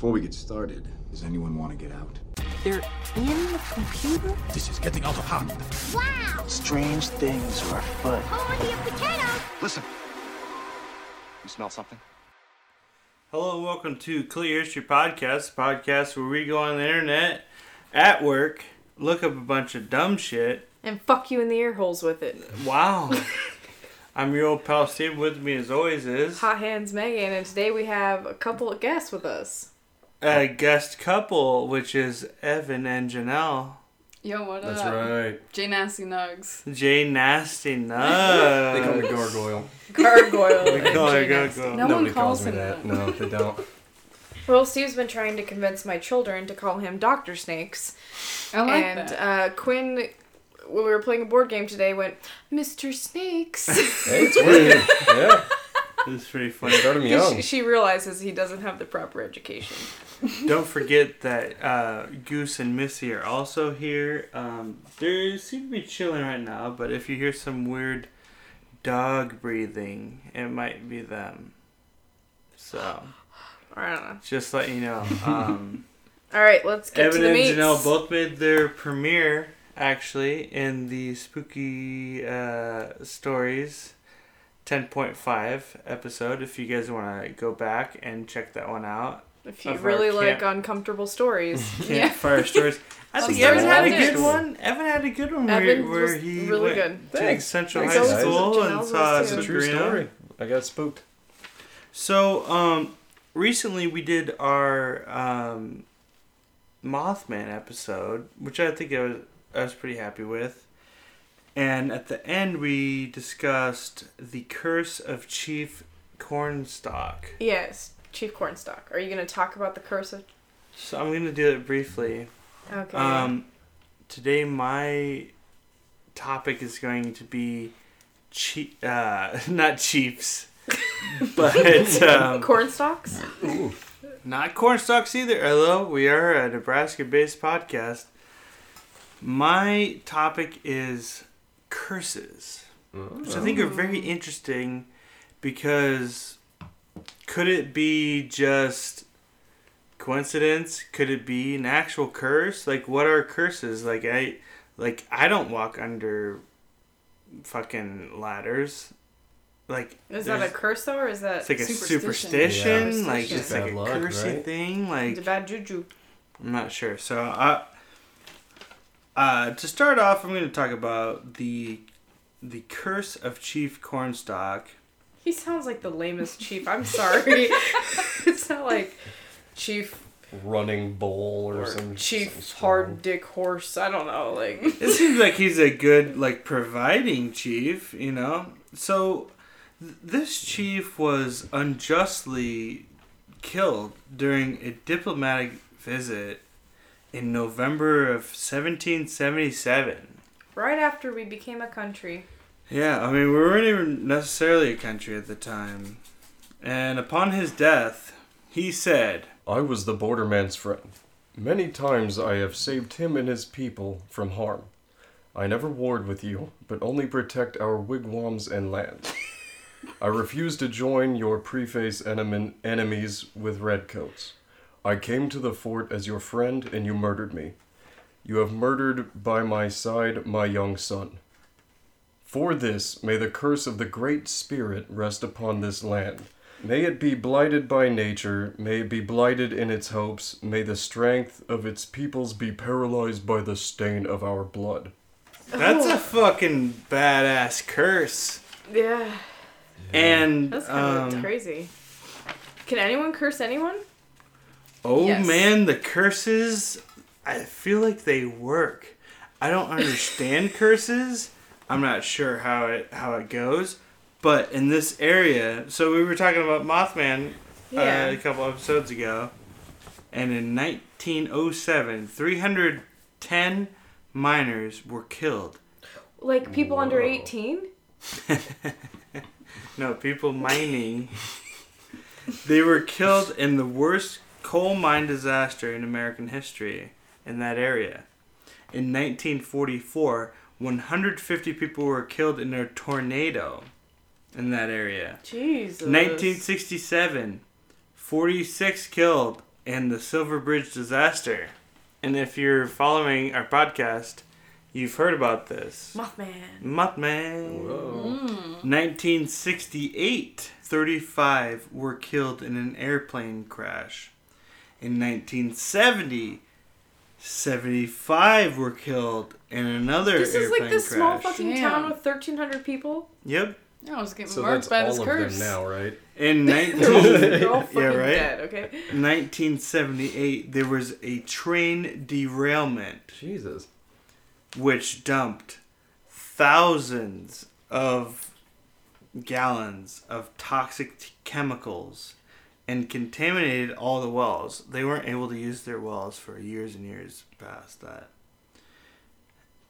Before we get started, does anyone want to get out? They're in the computer? This is getting out of hand. Wow! Strange things are afoot. Holy potato! Listen. You smell something? Hello and welcome to Clear History Podcast, a podcast where we go on the internet at work, look up a bunch of dumb shit. And fuck you in the ear holes with it. Wow. I'm your old pal Steve. With me as always is Hot Hands Megan, and today we have a couple of guests with us. A guest couple, which is Evan and Janelle. Yo, what That's up? right. J Nasty Nugs. Jay Nasty Nuts. They call me Gargoyle. Gargoyle. We and call her Gargoyle. No Nobody one calls calls me him that. that. No, they don't. Well, Steve's been trying to convince my children to call him Dr. Snakes. I like and that. Uh, Quinn, when we were playing a board game today, went, Mr. Snakes. Hey, it's weird. yeah, This is pretty funny. start him 'Cause young. she, she realizes he doesn't have the proper education. Don't forget that uh, Goose and Missy are also here. Um, they seem to be chilling right now, but if you hear some weird dog breathing, it might be them. So, I don't know. just let you know. Um, All right, let's get Evan to the and. Janelle both made their premiere, actually, in the Spooky uh, Stories 10.5 episode. If you guys want to go back and check that one out. if you really like camp- uncomfortable stories. Campfire stories. I think Evan had a good one. Evan had a good one where, Evan where he really went good. to Thanks. Central Thanks, High guys. School and Janelle's saw was It's a true story. I got spooked. So, um, recently we did our um, Mothman episode, which I think I was I was pretty happy with. And at the end, we discussed the curse of Chief Cornstalk. yes, Chief Cornstalk. Are you going to talk about the curse of. So I'm gonna do it briefly. Okay. Um, today my topic is going to be chi- uh, not chiefs, but um, Cornstalks? not cornstalks either. Hello, we are a Nebraska-based podcast. My topic is curses, which I think are very interesting because could it be just coincidence? Could it be an actual curse? Like, what are curses? Like, I like I don't walk under fucking ladders. Like, Is that a curse though, or is that It's like a Superstition. superstition, Yeah. like Superstition. just like a luck, cursy right? thing. Like, it's a bad juju? I'm not sure. So, uh, uh, to start off, I'm going to talk about the the curse of Chief Cornstalk. He sounds like the lamest chief. I'm sorry. it's not like Chief Running bull or, or some Chief some Hard Dick Horse. I don't know. Like It seems like he's a good like providing chief, you know. So, th- this chief was unjustly killed during a diplomatic visit in November of 1777. right after we became a country. Yeah, I mean, we weren't even necessarily a country at the time. And upon his death, he said, I was the borderman's friend. Many times I have saved him and his people from harm. I never warred with you, but only protect our wigwams and lands. I refuse to join your preface enem- enemies with redcoats. I came to the fort as your friend, and you murdered me. You have murdered by my side my young son. For this, may the curse of the Great Spirit rest upon this land. May it be blighted by nature, may it be blighted in its hopes, may the strength of its peoples be paralyzed by the stain of our blood. That's a fucking badass curse. Yeah, And, that's kind of um, crazy. Can anyone curse anyone? Oh Yes. man, the curses, I feel like they work. I don't understand curses. I'm not sure how it how it goes, but in this area, so we were talking about Mothman Yeah. uh, a couple episodes ago, and in 1907, 310 miners were killed. Like people under 18? No, people mining. they were killed in the worst coal mine disaster in American history in that area. In 1944, 150 people were killed in a tornado in that area. Jesus. 1967, 46 killed in the Silver Bridge disaster. And if you're following our podcast, you've heard about this. Mothman. Mothman. Mm. Whoa. 1968, 35 were killed in an airplane crash. In 1970, 75 were killed in another This is airplane like this small fucking Damn. town with 1,300 people. Yep. I was getting So marked that's by this all of curse. them now, right? In 19 They're all yeah, right. dead, okay? 1978, there was a train derailment Jesus. which dumped thousands of gallons of toxic t- chemicals and contaminated all the wells. They weren't able to use their wells for years and years past that.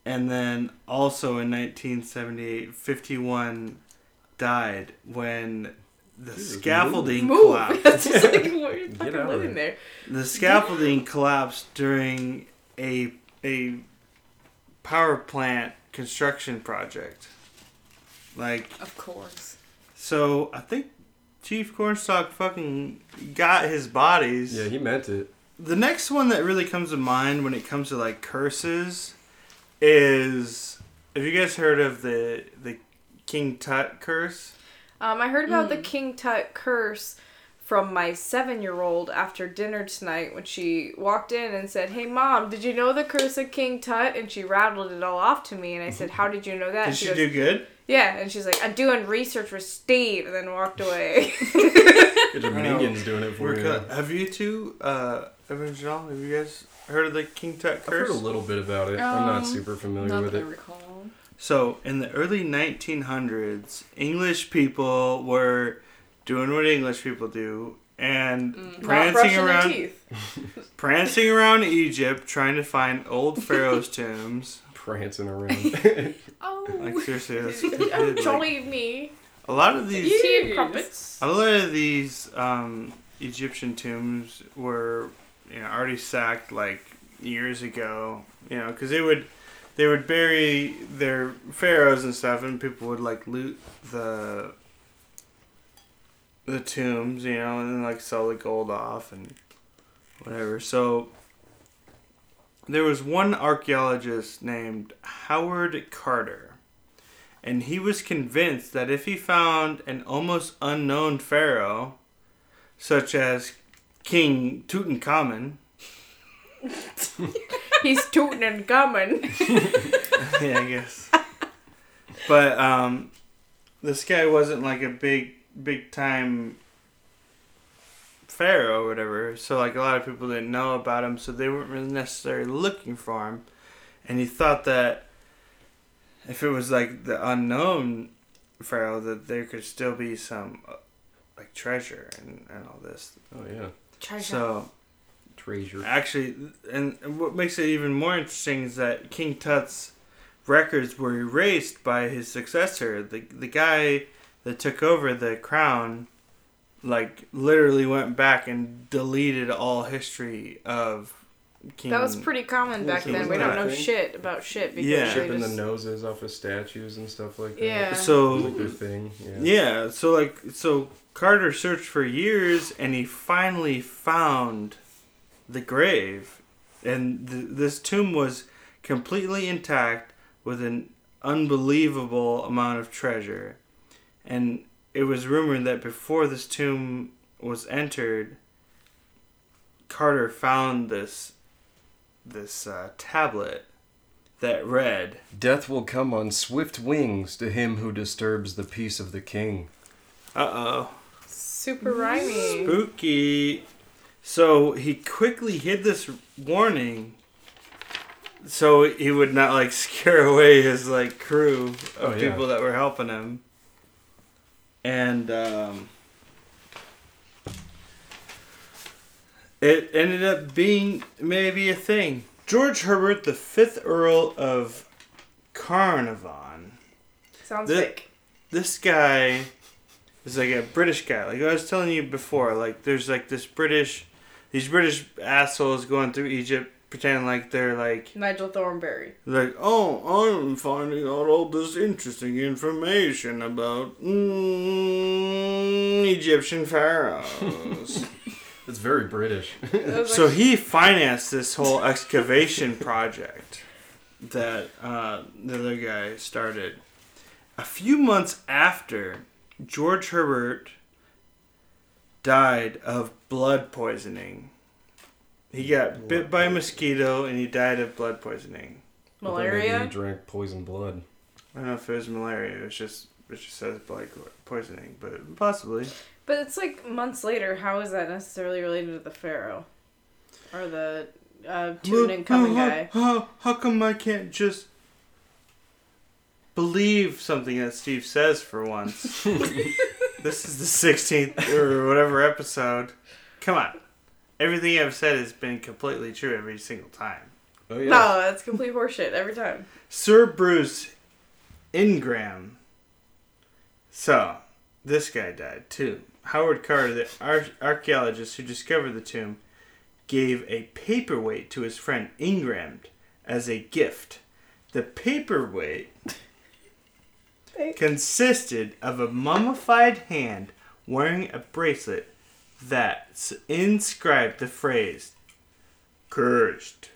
And then also in 1978, 51 died when the Jesus, scaffolding Move! collapsed. That's just like, what are you fucking out living there? The scaffolding collapsed during a a power plant construction project. Like Of course. so I think Chief Cornstalk fucking got his bodies. Yeah, he meant it. The next one that really comes to mind when it comes to like curses is have you guys heard of the the King Tut curse? Um, I heard about the King Tut curse from my seven year old after dinner tonight when she walked in and said, Hey mom, did you know the curse of King Tut? And she rattled it all off to me and I said, How did you know that? Did she she goes, do good? Yeah, and she's like, I'm doing research with Steve and then walked away. Get your minions doing it for We're you. co- have you two, uh, Evan and Janelle, have you guys heard of the King Tut Curse? I've heard curse? a little bit about it. I'm Um, not super familiar Not with that I it. recall. So, in the early 1900s, English people were doing what English people do and Mm. Not prancing brushing their around teeth. prancing around Egypt trying to find old pharaohs' tombs. Prancing around. Oh, Like seriously, that's what they oh did. Like, me. a lot of these Tea crumpets. a lot of these um, Egyptian tombs were you know already sacked like years ago. You know, because they would they would bury their pharaohs and stuff, and people would like loot the the tombs, you know, and then like sell the gold off and whatever. So there was one archaeologist named Howard Carter, and he was convinced that if he found an almost unknown pharaoh, such as King Tutankhamun, He's tooting and gumming. yeah, I guess. But um, this guy wasn't like a big, big time pharaoh or whatever. So like a lot of people didn't know about him, so they weren't really necessarily looking for him. And he thought that if it was like the unknown pharaoh, that there could still be some uh, like treasure and, and all this. oh yeah, Treasure. So treasure. Actually, and and what makes it even more interesting is that King Tut's records were erased by his successor. The the guy that took over the crown, like literally went back and deleted all history of King. that was pretty common back then. We don't know shit about shit because Yeah. they Shipping just... the noses off of statues and stuff like that. Yeah. Like So their thing. Yeah. yeah, so like so Carter searched for years and he finally found the grave, and th- this tomb was completely intact with an unbelievable amount of treasure. And it was rumored that before this tomb was entered, Carter found this this uh, tablet that read, Death will come on swift wings to him who disturbs the peace of the king. "Uh oh, Super rhymey. spooky." So he quickly hid this warning, so he would not like scare away his like crew of Oh, yeah. people that were helping him. And um, it ended up being maybe a thing. George Herbert, the fifth Earl of Carnarvon. Sounds The- fake. this guy is like a British guy. Like I was telling you before, like there's like this British, these British assholes going through Egypt pretending like they're like Nigel Thornberry. like oh I'm finding out all this interesting information about mm, Egyptian pharaohs. It's very British. So he financed this whole excavation project that uh, the other guy started. A few months after George Herbert died of blood poisoning, he got bit by a mosquito and he died of blood poisoning. I thought Malaria? Maybe he drank poison blood. I don't know if it was malaria. It was just it just says blood poisoning, but possibly. But it's like months later. How is that necessarily related to the pharaoh, or the uh, Tutankhamun how, guy? How, how come I can't just believe something that Steve says for once? this is the 16th or whatever episode. Come on. Everything I've said has been completely true every single time. Oh yeah. No, that's complete horseshit every time. Sir Bruce Ingram. So, this guy died too. Howard Carter, the ar- archaeologist who discovered the tomb, gave a paperweight to his friend Ingram as a gift. The paperweight consisted of a mummified hand wearing a bracelet that s- inscribed the phrase "Cursed."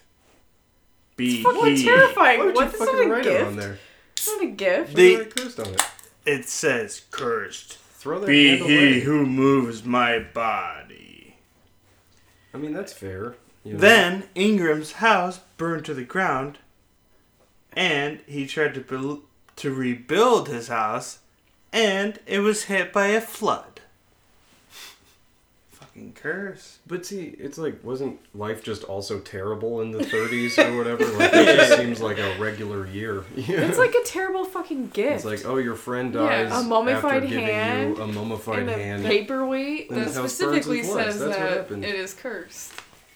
Be Fucking he. terrifying. Why would What? you That's fucking not a write it on gift. there? It's not a gift. The- Why did cursed on it? It says "Cursed." Throw that Be hand he away. who moves my body. I mean, that's fair. you know. Then Ingram's house burned to the ground, and he tried to build, to rebuild his house, and it was hit by a flood. Fucking curse. But see, it's like, wasn't life just also terrible in the 30s or whatever? Like, it just seems like a regular year. Yeah. It's like a terrible fucking gift. It's like, oh, your friend dies. Yeah, dies a mummified after giving hand you a mummified and a hand. paperweight. And That his house burns specifically says That's that it is cursed.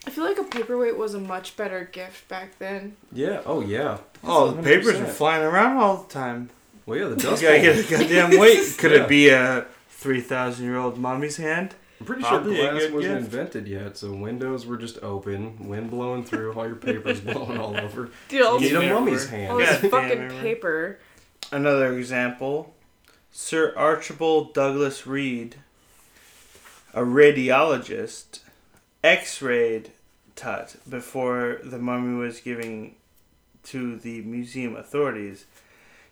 I feel like a paperweight was a much better gift back then. Yeah. Oh, yeah. Oh, the papers 100%. were flying around all the time. Well, yeah, the You dust gotta get a goddamn weight. Could Yeah. it be a three thousand year old mommy's hand? I'm pretty Probably a sure glass wasn't gift. invented yet, so windows were just open, wind blowing through, all your papers blowing all over. Dude, all You need a mummy's hand. all this God damn fucking it, paper. Another example Sir Archibald Douglas Reid, a radiologist, x rayed Tut before the mummy was given to the museum authorities.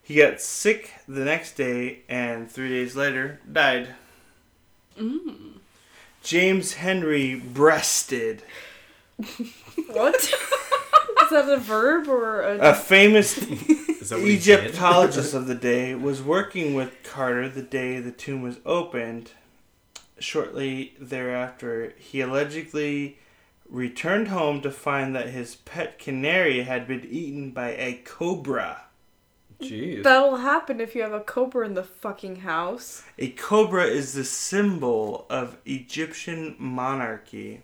He got sick the next day and three days later died. Mm. James Henry Breasted, What? Is that a verb or a? a famous Is that what he did? Egyptologist of the day was working with Carter the day the tomb was opened. Shortly thereafter, he allegedly returned home to find that his pet canary had been eaten by a cobra. Jeez. That'll happen if you have a cobra in the fucking house. A cobra is the symbol of Egyptian monarchy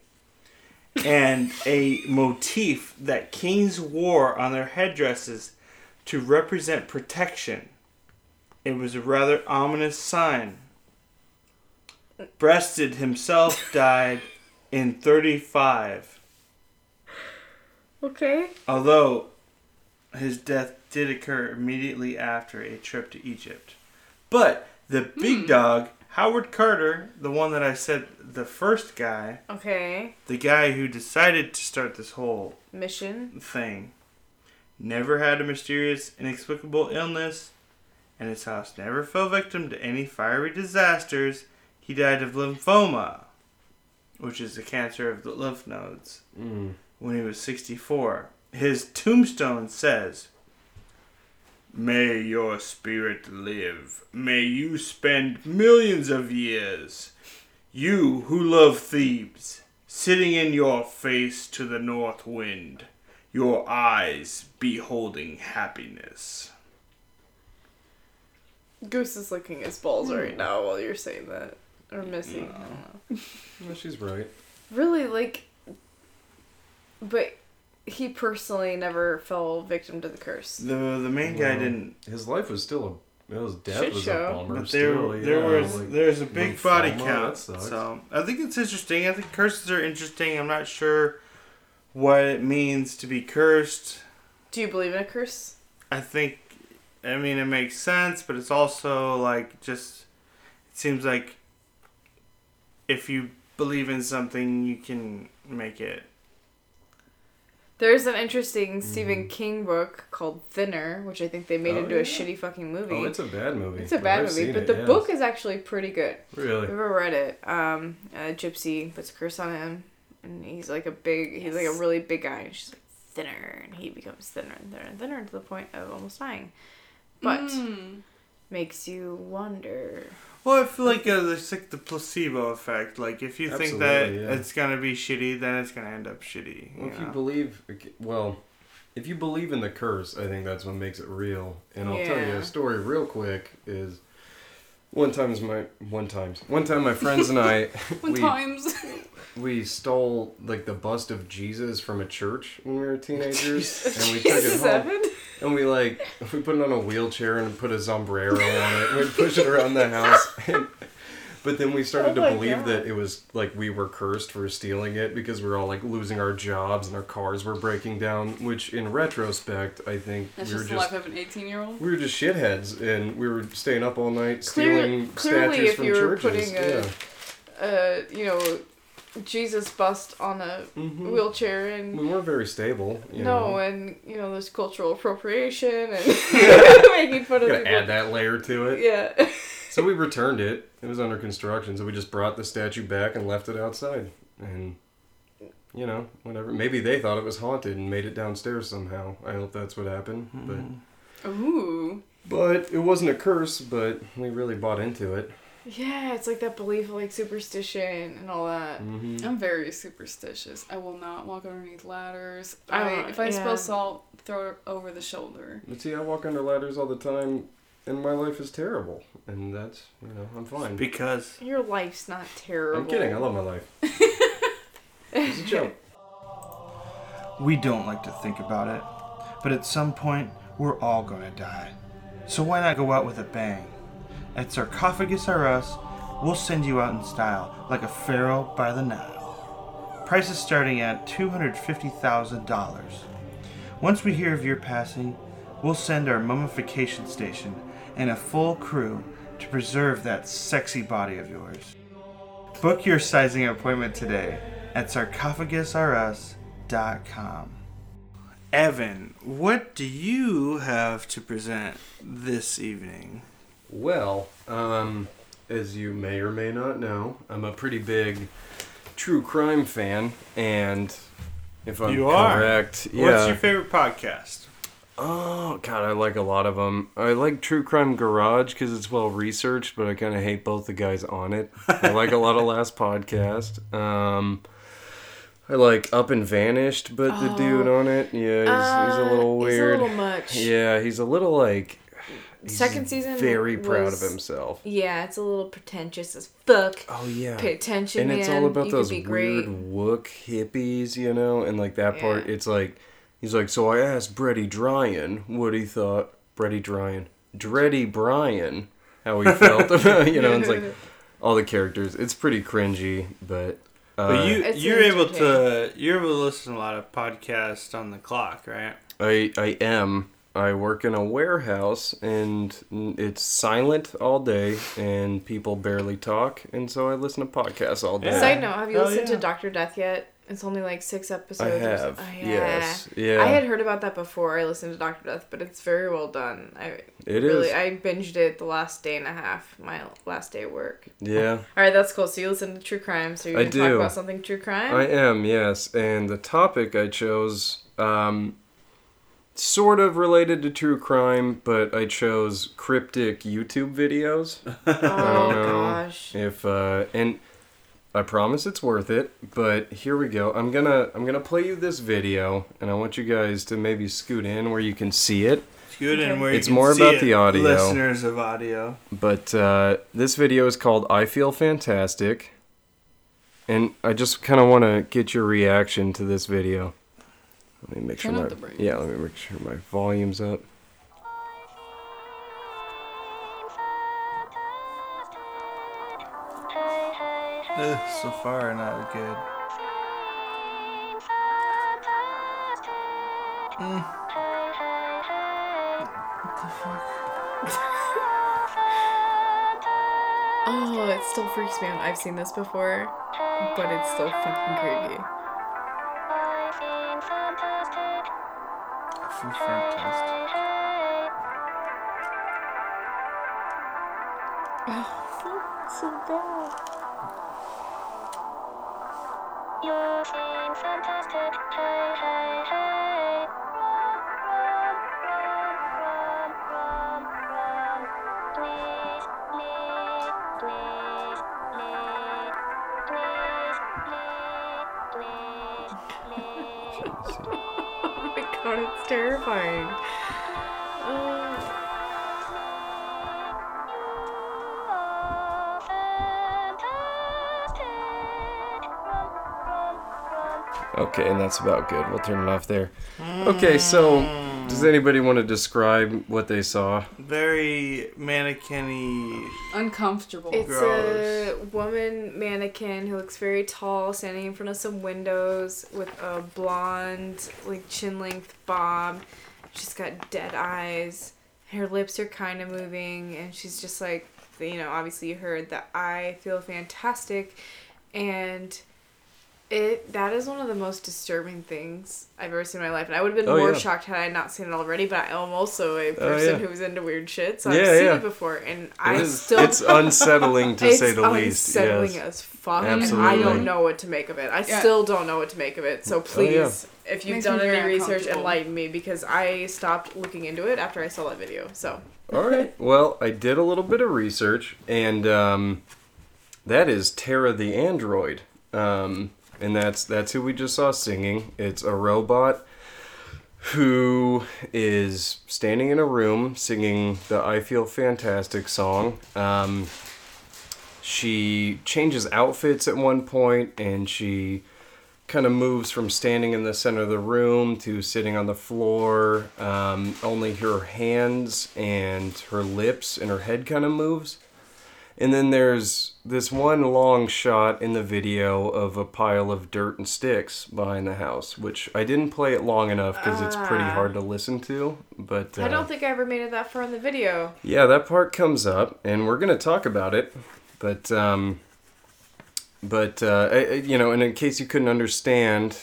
and a motif that kings wore on their headdresses to represent protection. It was a rather ominous sign. Breasted himself died in 35, Okay. although his death did occur immediately after a trip to Egypt. But the big dog, Howard Carter, the one that I said the first guy, Okay. the guy who decided to start this whole Mission. thing, never had a mysterious, inexplicable illness, and his house never fell victim to any fiery disasters. He died of lymphoma, which is a cancer of the lymph nodes, Mm. when he was 64. His tombstone says, May your spirit live. May you spend millions of years. You who love Thebes, sitting in your face to the north wind, your eyes beholding happiness. Goose is licking his balls right hmm. now while you're saying that. Or missing. I don't know. Well, she's right. Really, like. But he personally never fell victim to the curse. The the main guy Well, didn't. His life was still a. His death Shit was show. a bummer. But there, still, there yeah, was like- there's a big body lymphoma, count. that. So I think it's interesting. I think curses are interesting. I'm not sure what it means to be cursed. Do you believe in a curse? I think, I mean, it makes sense, but it's also like just. It seems like if you believe in something, you can make it. There's an interesting Mm. Stephen King book called Thinner, which I think they made Oh, into yeah. a shitty fucking movie. Oh, it's a bad movie. It's a bad I've movie, but it, the yes. book is actually pretty good. really. I've never read it. Um, a gypsy puts a curse on him, and he's like a big, he's like a really big guy, and she's like thinner, and he becomes thinner and thinner and thinner to the point of almost dying. But Mm. Makes you wonder. Well, I feel like uh, it's like the placebo effect. Like if you think that Absolutely, yeah. it's gonna be shitty, then it's gonna end up shitty. Well, you if you know? believe, well, if you believe in the curse, I think that's what makes it real. And I'll tell you Yeah. a story real quick. Is one time's my one times one time my friends and I When we, times. we stole like the bust of Jesus from a church when we were teenagers, and we took it home. Seven? And we like we put it on a wheelchair and put a sombrero on it. And we'd push it around the house. And, but then we started Oh to believe God. that it was like we were cursed for stealing it because we were all like losing our jobs and our cars were breaking down. Which in retrospect, I think That's we were just the life of an 18 year old. we were just shitheads and we were staying up all night Clearly- stealing clearly statues if from you were churches. putting a- Uh, you know, Jesus bust on a. Mhm. wheelchair and We weren't very stable. You no, know. and you know, there's cultural appropriation and making fun of Gotta people. add that layer to it. Yeah. So we returned it. It was under construction, so we just brought the statue back and left it outside. And you know, whatever. Maybe they thought it was haunted and made it downstairs somehow. I hope that's what happened. But Ooh. but it wasn't a curse, but we really bought into it. Yeah, it's like that belief of like superstition and all that. hmm I'm very superstitious. I will not walk underneath ladders. I I, if I yeah. smell salt, throw it over the shoulder. But see, I walk under ladders all the time, and my life is terrible. And that's you know, I'm fine. because Your life's not terrible. I'm kidding. I love my life. It's a joke. We don't like to think about it, but at some point, we're all gonna die. So why not go out with a bang? At Sarcophagus R Us, we'll send you out in style, like a pharaoh by the Nile. Prices starting at $250,000. Once we hear of your passing, we'll send our mummification station and a full crew to preserve that sexy body of yours. Book your sizing appointment today at sarcophagusrus.com. Evan, what do you have to present this evening? Well, um, as you may or may not know, I'm a pretty big true crime fan, and if I'm You are? correct, yeah. What's your favorite podcast? Oh God, I like a lot of them. I like True Crime Garage because it's well researched, but I kind of hate both the guys on it. I like a lot of Last Podcast. Um, I like Up and Vanished, but the dude on it, yeah, he's, he's a little Uh, weird. He's a little much. Yeah, he's a little like. He's Second season Very proud of himself. Yeah, it's a little pretentious as fuck. Oh yeah. Pay attention, and man. it's all about you those weird great. wook hippies, you know, and like that part, it's like he's like, so I asked Brady Dryan what he thought. Brady Dryan, Dreddy Bryan, how he felt about, you know, it's like all the characters. It's pretty cringy, but. Uh, But you It's you're able to you're able to listen to a lot of podcasts on the clock, right? I I am. I work in a warehouse and it's silent all day and people barely talk and so I listen to podcasts all day. Yeah. Side note: Have you Hell listened yeah. to Doctor Death yet? It's only like six episodes. I have. Oh, yeah. Yes. Yeah. I had heard about that before I listened to Doctor Death, but it's very well done. I It really is. I binged it the last day and a half, my last day at work. Yeah. All right, that's cool. So you listen to true crime. So you're I gonna talk about something true crime. I am, yes. And the topic I chose, um, sort of related to true crime, but I chose cryptic YouTube videos. oh don't know gosh. If uh, and I promise it's worth it. But here we go. I'm gonna I'm gonna play you this video, and I want you guys to maybe scoot in where you can see it. It's good Okay. and where It's you can more see about it, the audio. Listeners of audio. But uh, this video is called "I Feel Fantastic," and I just kind of want to get your reaction to this video. Let me make Turn sure my the yeah. Let me make sure my volume's up. Ugh, so far, not good. Mm. What the fuck? Oh, it still freaks me out. I've seen this before. but it's still fucking creepy. I feel fantastic. Oh, so bad. You seem fantastic. Hey, hey. My god, it's terrifying. Uh, Okay, and that's about good. We'll turn it off there. Okay, so does anybody want to describe what they saw? Very mannequin-y. Uncomfortable. it's a Woman mannequin who looks very tall, standing in front of some windows with a blonde, like chin length bob. She's got dead eyes. Her lips are kind of moving, and she's just like, you know, obviously you heard that I feel fantastic, and it that is one of the most disturbing things I've ever seen in my life, and I would have been Oh, more yeah. shocked had I not seen it already. But I'm also a Oh, person yeah. who's into weird shit, so Yeah, I've seen yeah. it before, and I It is- still it's unsettling to it's say the least. unsettling Yes. as fuck, and I don't know what to make of it. I Yeah. still don't know what to make of it. So please, yeah. if you've Makes done any research, enlighten me because I stopped looking into it after I saw that video. So All right. Well, I did a little bit of research, and um, that is Tara the android, um, and that's that's who we just saw singing. It's a robot who is standing in a room singing the "I Feel Fantastic" song. Um, she changes outfits at one point, and she kind of moves from standing in the center of the room to sitting on the floor. Um, only her hands and her lips and her head kind of moves. And then there's this one long shot in the video of a pile of dirt and sticks behind the house, which I didn't play it long enough because it's pretty Ah. hard to listen to. But uh, I don't think I ever made it that far in the video. yeah, that part comes up, and we're gonna talk about it. But um, but uh, I- you know, and in case you couldn't understand,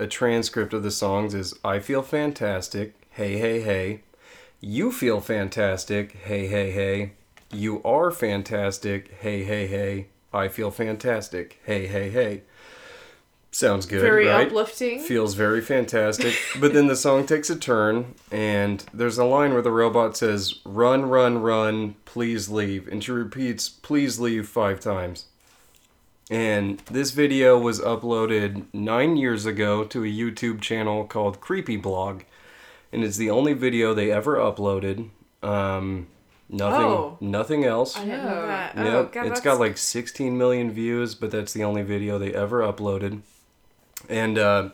a transcript of the songs is "I feel fantastic, hey hey hey," "You feel fantastic, hey hey hey," "You are fantastic, hey hey hey," "I feel fantastic, hey hey hey." Sounds good, Very right? uplifting. feels very fantastic. but then the song takes a turn, and there's a line where the robot says, Run, run, run, please leave. And she repeats, Please leave five times. And this video was uploaded nine years ago to a YouTube channel called Creepy Blog. And it's the only video they ever uploaded. Um, nothing, Oh. nothing else. I didn't know Yeah. that. Oh, Yep, God, it's that's- got like 16 million views, but that's the only video they ever uploaded. And uh,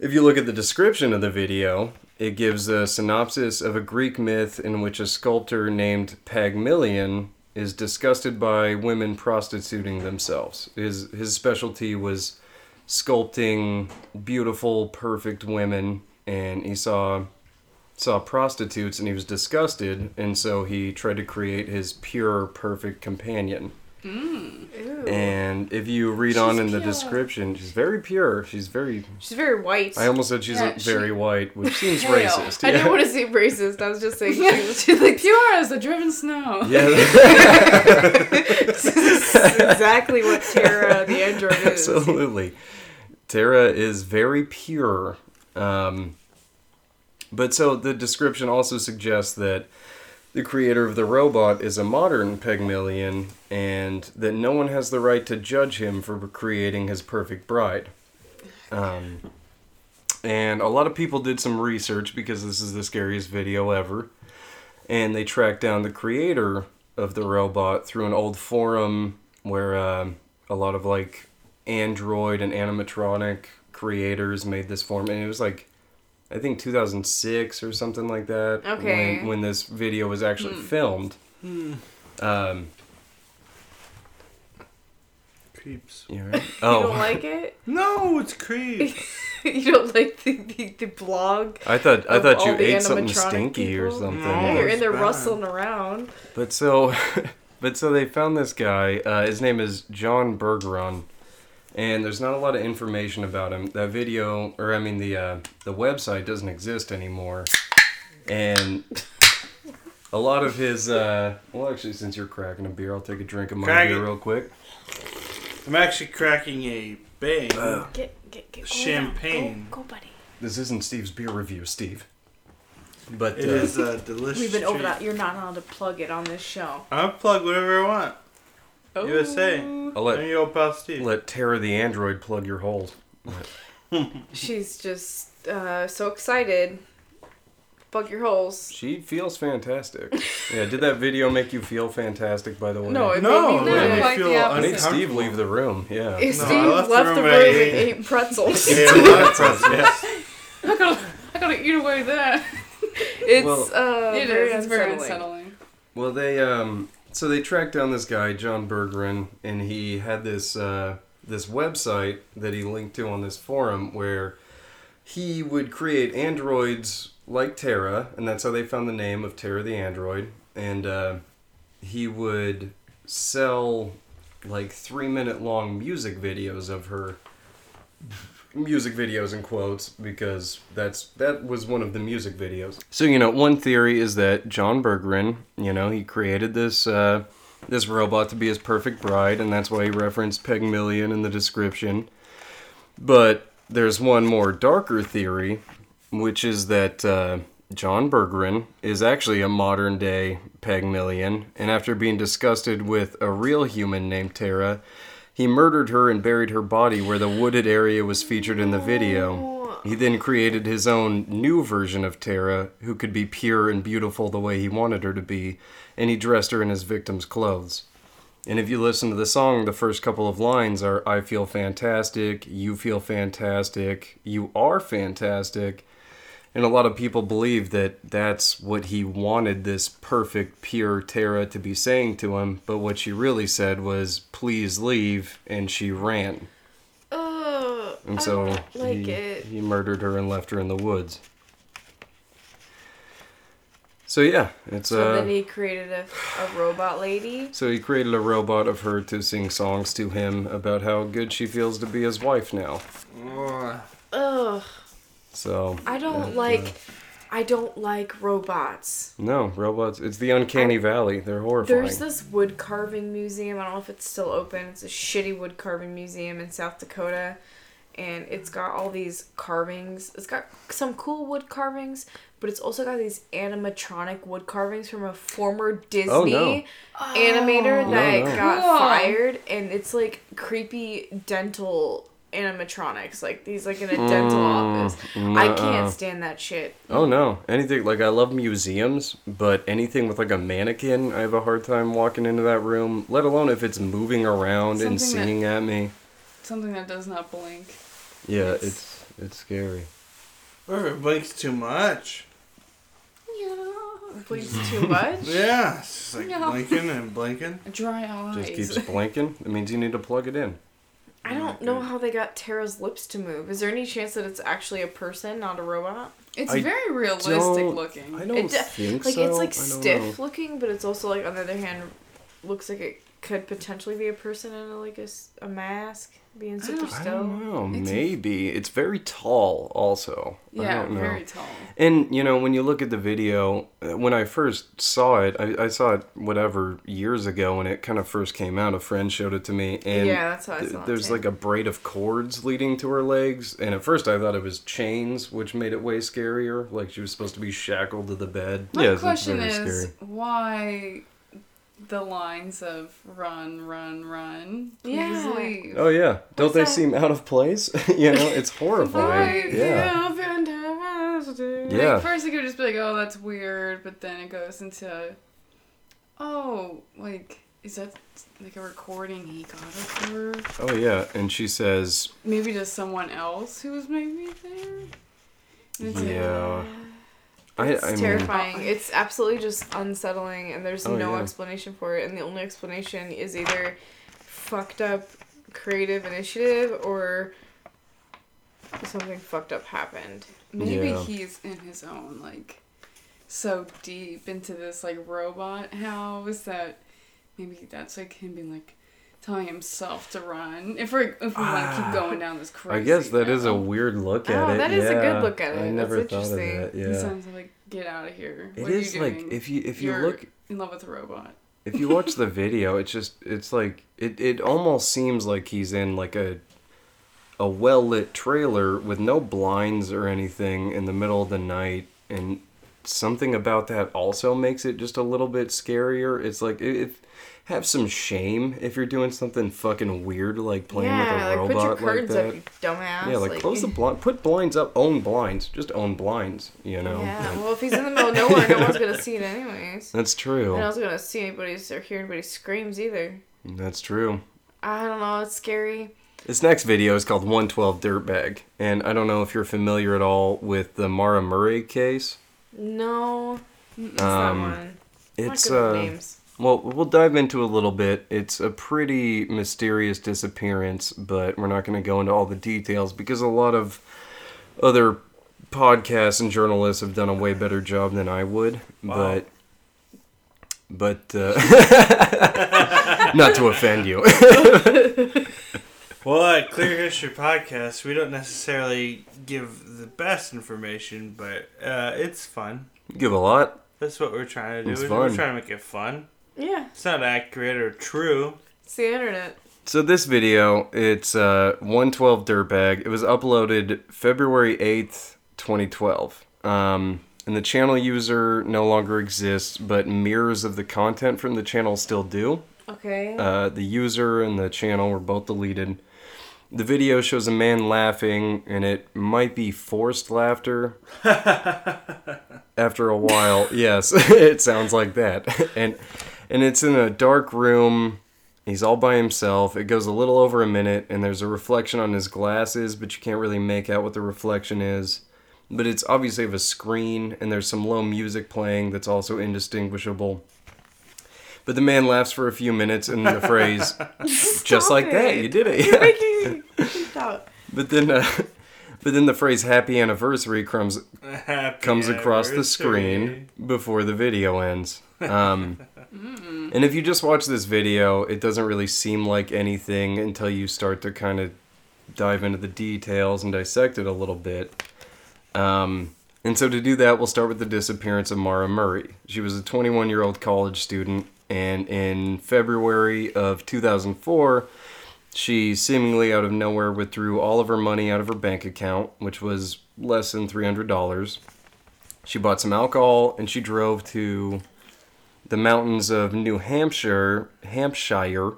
if you look at the description of the video, it gives a synopsis of a Greek myth in which a sculptor named Pygmalion is disgusted by women prostituting themselves. His his specialty was sculpting beautiful, perfect women, and he saw saw prostitutes and he was disgusted, and so he tried to create his pure, perfect companion. Ew. And if you read on She's in the description, she's very pure. She's very. She's very white. I almost said she's Yeah, very she- white, which seems Pale. racist. I Yeah. didn't want to seem racist. I was just saying she was, she's like Pure as the driven snow. yeah. this is exactly what Tara the android is. Absolutely. Tara is very pure. Um, but so the description also suggests that the creator of the robot is a modern Pygmalion and that no one has the right to judge him for creating his perfect bride. Um, and a lot of people did some research because this is the scariest video ever. And they tracked down the creator of the robot through an old forum where um a lot of like Android and animatronic creators made this form. And it was like, I think 2006 or something like that. Okay. When, when this video was actually filmed. Um, Creeps. you all right? You Oh, don't like it? No, it's creep. you don't like the, the, the blog? I thought I thought you all the ate something animatronic stinky or people? something. No. Yeah, you're in there bad. rustling around. But so, but so they found this guy. Uh, his name is John Bergeron, and there's not a lot of information about him. That video, or I mean the uh, the website doesn't exist anymore, and a lot of his. Uh, well, actually, since you're cracking a beer, I'll take a drink of my Crack beer it. real quick. I'm actually cracking a bang. Get, get, get, go Champagne. down. Go, go, buddy. This isn't Steve's beer review, Steve. But It uh, is a delicious. We've been over treat. that. You're not allowed to plug it on this show. I'll plug whatever I want. Oh. USA. I'll let you go, pal Steve. let Tara the android plug your holes. She's just uh, so excited. Plug your holes. She feels fantastic. Yeah, did that video make you feel fantastic? By the way, No, it No, made me it made live. me Quite the feel I made opposite. Steve leave the room. Yeah. If No, Steve left left, the the room room and eight. ate pretzels. Yeah, a lot of pretzels. I gotta, I gotta eat away that. It's Well- uh, it very is. It's very unsettling. unsettling. Well, they um, so they tracked down this guy, John Bergeron, and he had this uh, this website that he linked to on this forum where he would create androids like Tara, and that's how they found the name of Tara the android. And uh, he would sell like three minute long music videos of her music videos in quotes because that's that was one of the music videos. So you know, one theory is that John Bergeron, you know, he created this uh, this robot to be his perfect bride, and that's why he referenced Peg in the description. But there's one more darker theory, which is that uh, John Bergeron is actually a modern day Pygmalion, and after being disgusted with a real human named Tara, he murdered her and buried her body where the wooded area was featured in the video. He then created his own new version of Tara, who could be pure and beautiful the way he wanted her to be, and he dressed her in his victim's clothes. And if you listen to the song, the first couple of lines are I feel fantastic, you feel fantastic, you are fantastic. And a lot of people believe that that's what he wanted this perfect, pure Tara to be saying to him, but what she really said was, please leave, and she ran. Uh, And I so don't like he, it. he murdered her and left her in the woods. So yeah, it's So uh, then he created a, a robot lady. so he created a robot of her to sing songs to him about how good she feels to be his wife now. Ugh, So I don't uh, like. I don't like robots. No, robots. It's the uncanny valley. They're horrifying. There's this wood carving museum. I don't know if it's still open. It's a shitty wood carving museum in South Dakota. And it's got all these carvings. It's got some cool wood carvings, but it's also got these animatronic wood carvings from a former Disney Oh, no. animator Oh. that No, no. got Cool. fired. And it's like creepy dental animatronics. Like these, like in a dental mm, office. I nuh-uh. can't stand that shit. Oh no, anything like I love museums, but anything with like a mannequin, I have a hard time walking into that room. Let alone if it's moving around and Something that- singing at me. Something that does not blink. Yeah, It's- it's it's scary. Or if it blinks too much. Please, too much. Yeah, it's just like Yeah. blinking and blinking. Dry eyes. Just keeps blinking. It means you need to plug it in. I don't know how they got Tara's lips to move. Is there any chance that it's actually a person, not a robot? It's I very realistic don't- looking. I don't It de- think like so. it's like I stiff know. looking, but it's also like on the other hand, looks like it could potentially be a person in a, like a, s- a mask, being super don't- I don't know. It's- Maybe it's very tall. Also, I yeah, don't know. very tall. And you know, when you look at the video, uh, when I first saw it, I, I saw it whatever years ago when it kind of first came out. A friend showed it to me, and Yeah, that's how I th- saw it, there's too. like a braid of cords leading to her legs. And at first, I thought it was chains, which made it way scarier. Like she was supposed to be shackled to the bed. My yeah, it's- it's question very is scary. why the lines of run, run, run. Please Yeah. leave. Oh yeah, don't What's they that? seem out of place? you know, it's horrifying. Right, Yeah, fantastic. Yeah. Like, first you could just be like, oh, that's weird, but then it goes into, oh, like, is that like a recording he got of her? Oh yeah, and she says, Maybe to someone else who was maybe there? And it's like, yeah. I, It's I mean, terrifying. it's absolutely just unsettling, and there's Oh, no yeah. explanation for it. And the only explanation is either fucked up creative initiative or something fucked up happened. Maybe Yeah. he's in his own like so deep into this like robot house that maybe that's like him being like telling himself to run. If we if we want to keep ah. going down this crazy. I guess that is a weird look oh, at Oh, it. that is a good look at it. I That's never thought of interesting. that. He Yeah. sounds like get out of here. It what are is you like if you if you You're look in love with a robot. if you watch the video, it's just it's like it, it almost seems like he's in like a a well lit trailer with no blinds or anything in the middle of the night and something about that also makes it just a little bit scarier. It's like it have some shame if you're doing something fucking weird like playing yeah, with a like robot put your like curtains that. up, you dumbass. yeah, like, close the blind, put blinds up, own blinds, just own blinds, you know. Yeah, Like, well, if he's in the middle of nowhere, no one's gonna see it anyways. that's true. I was gonna see anybody's or hear anybody's screams either. That's true. I don't know. It's scary. This next video is called 112 Dirtbag, and I don't know if you're familiar at all with the Maura Murray case. No, it's Um. It's not good with uh, names. Well, we'll dive into a little bit. It's a pretty mysterious disappearance, but we're not going to go into all the details because a lot of other podcasts and journalists have done a way better job than I would. Wow. But, but uh, not to offend you. Well, at Clear History Podcast, we don't necessarily give the best information, but uh, it's fun. Give a lot. That's what we're trying to do. It's We're- We're fun. trying to make it fun. Yeah, It's not accurate or true. it's the internet. So this video, it's uh, 112 Dirtbag. It was uploaded February 8th, 2012. Um, and the channel user no longer exists, but mirrors of the content from the channel still do. Okay. Uh, the user and the channel were both deleted. The video shows a man laughing, and it might be forced laughter. After a while, yes, it sounds like that. And and it's in a dark room. He's all by himself. It goes a little over a minute, and there's a reflection on his glasses, but you can't really make out what the reflection is. But it's obviously of a screen, and there's some low music playing that's also indistinguishable. But the man laughs for a few minutes, and the phrase, just Stop like that, you did it. You're Yeah. making me freak out. But then, uh, but then the phrase "Happy Anniversary" comes Happy comes across the screen before the video ends. Um, and if you just watch this video, it doesn't really seem like anything until you start to kind of dive into the details and dissect it a little bit. Um, and so to do that, we'll start with the disappearance of Maura Murray. She was a 21 year old college student, and in February of 2004, she seemingly out of nowhere withdrew all of her money out of her bank account, which was less than $300. She bought some alcohol and she drove to the mountains of New Hampshire, Hampshire.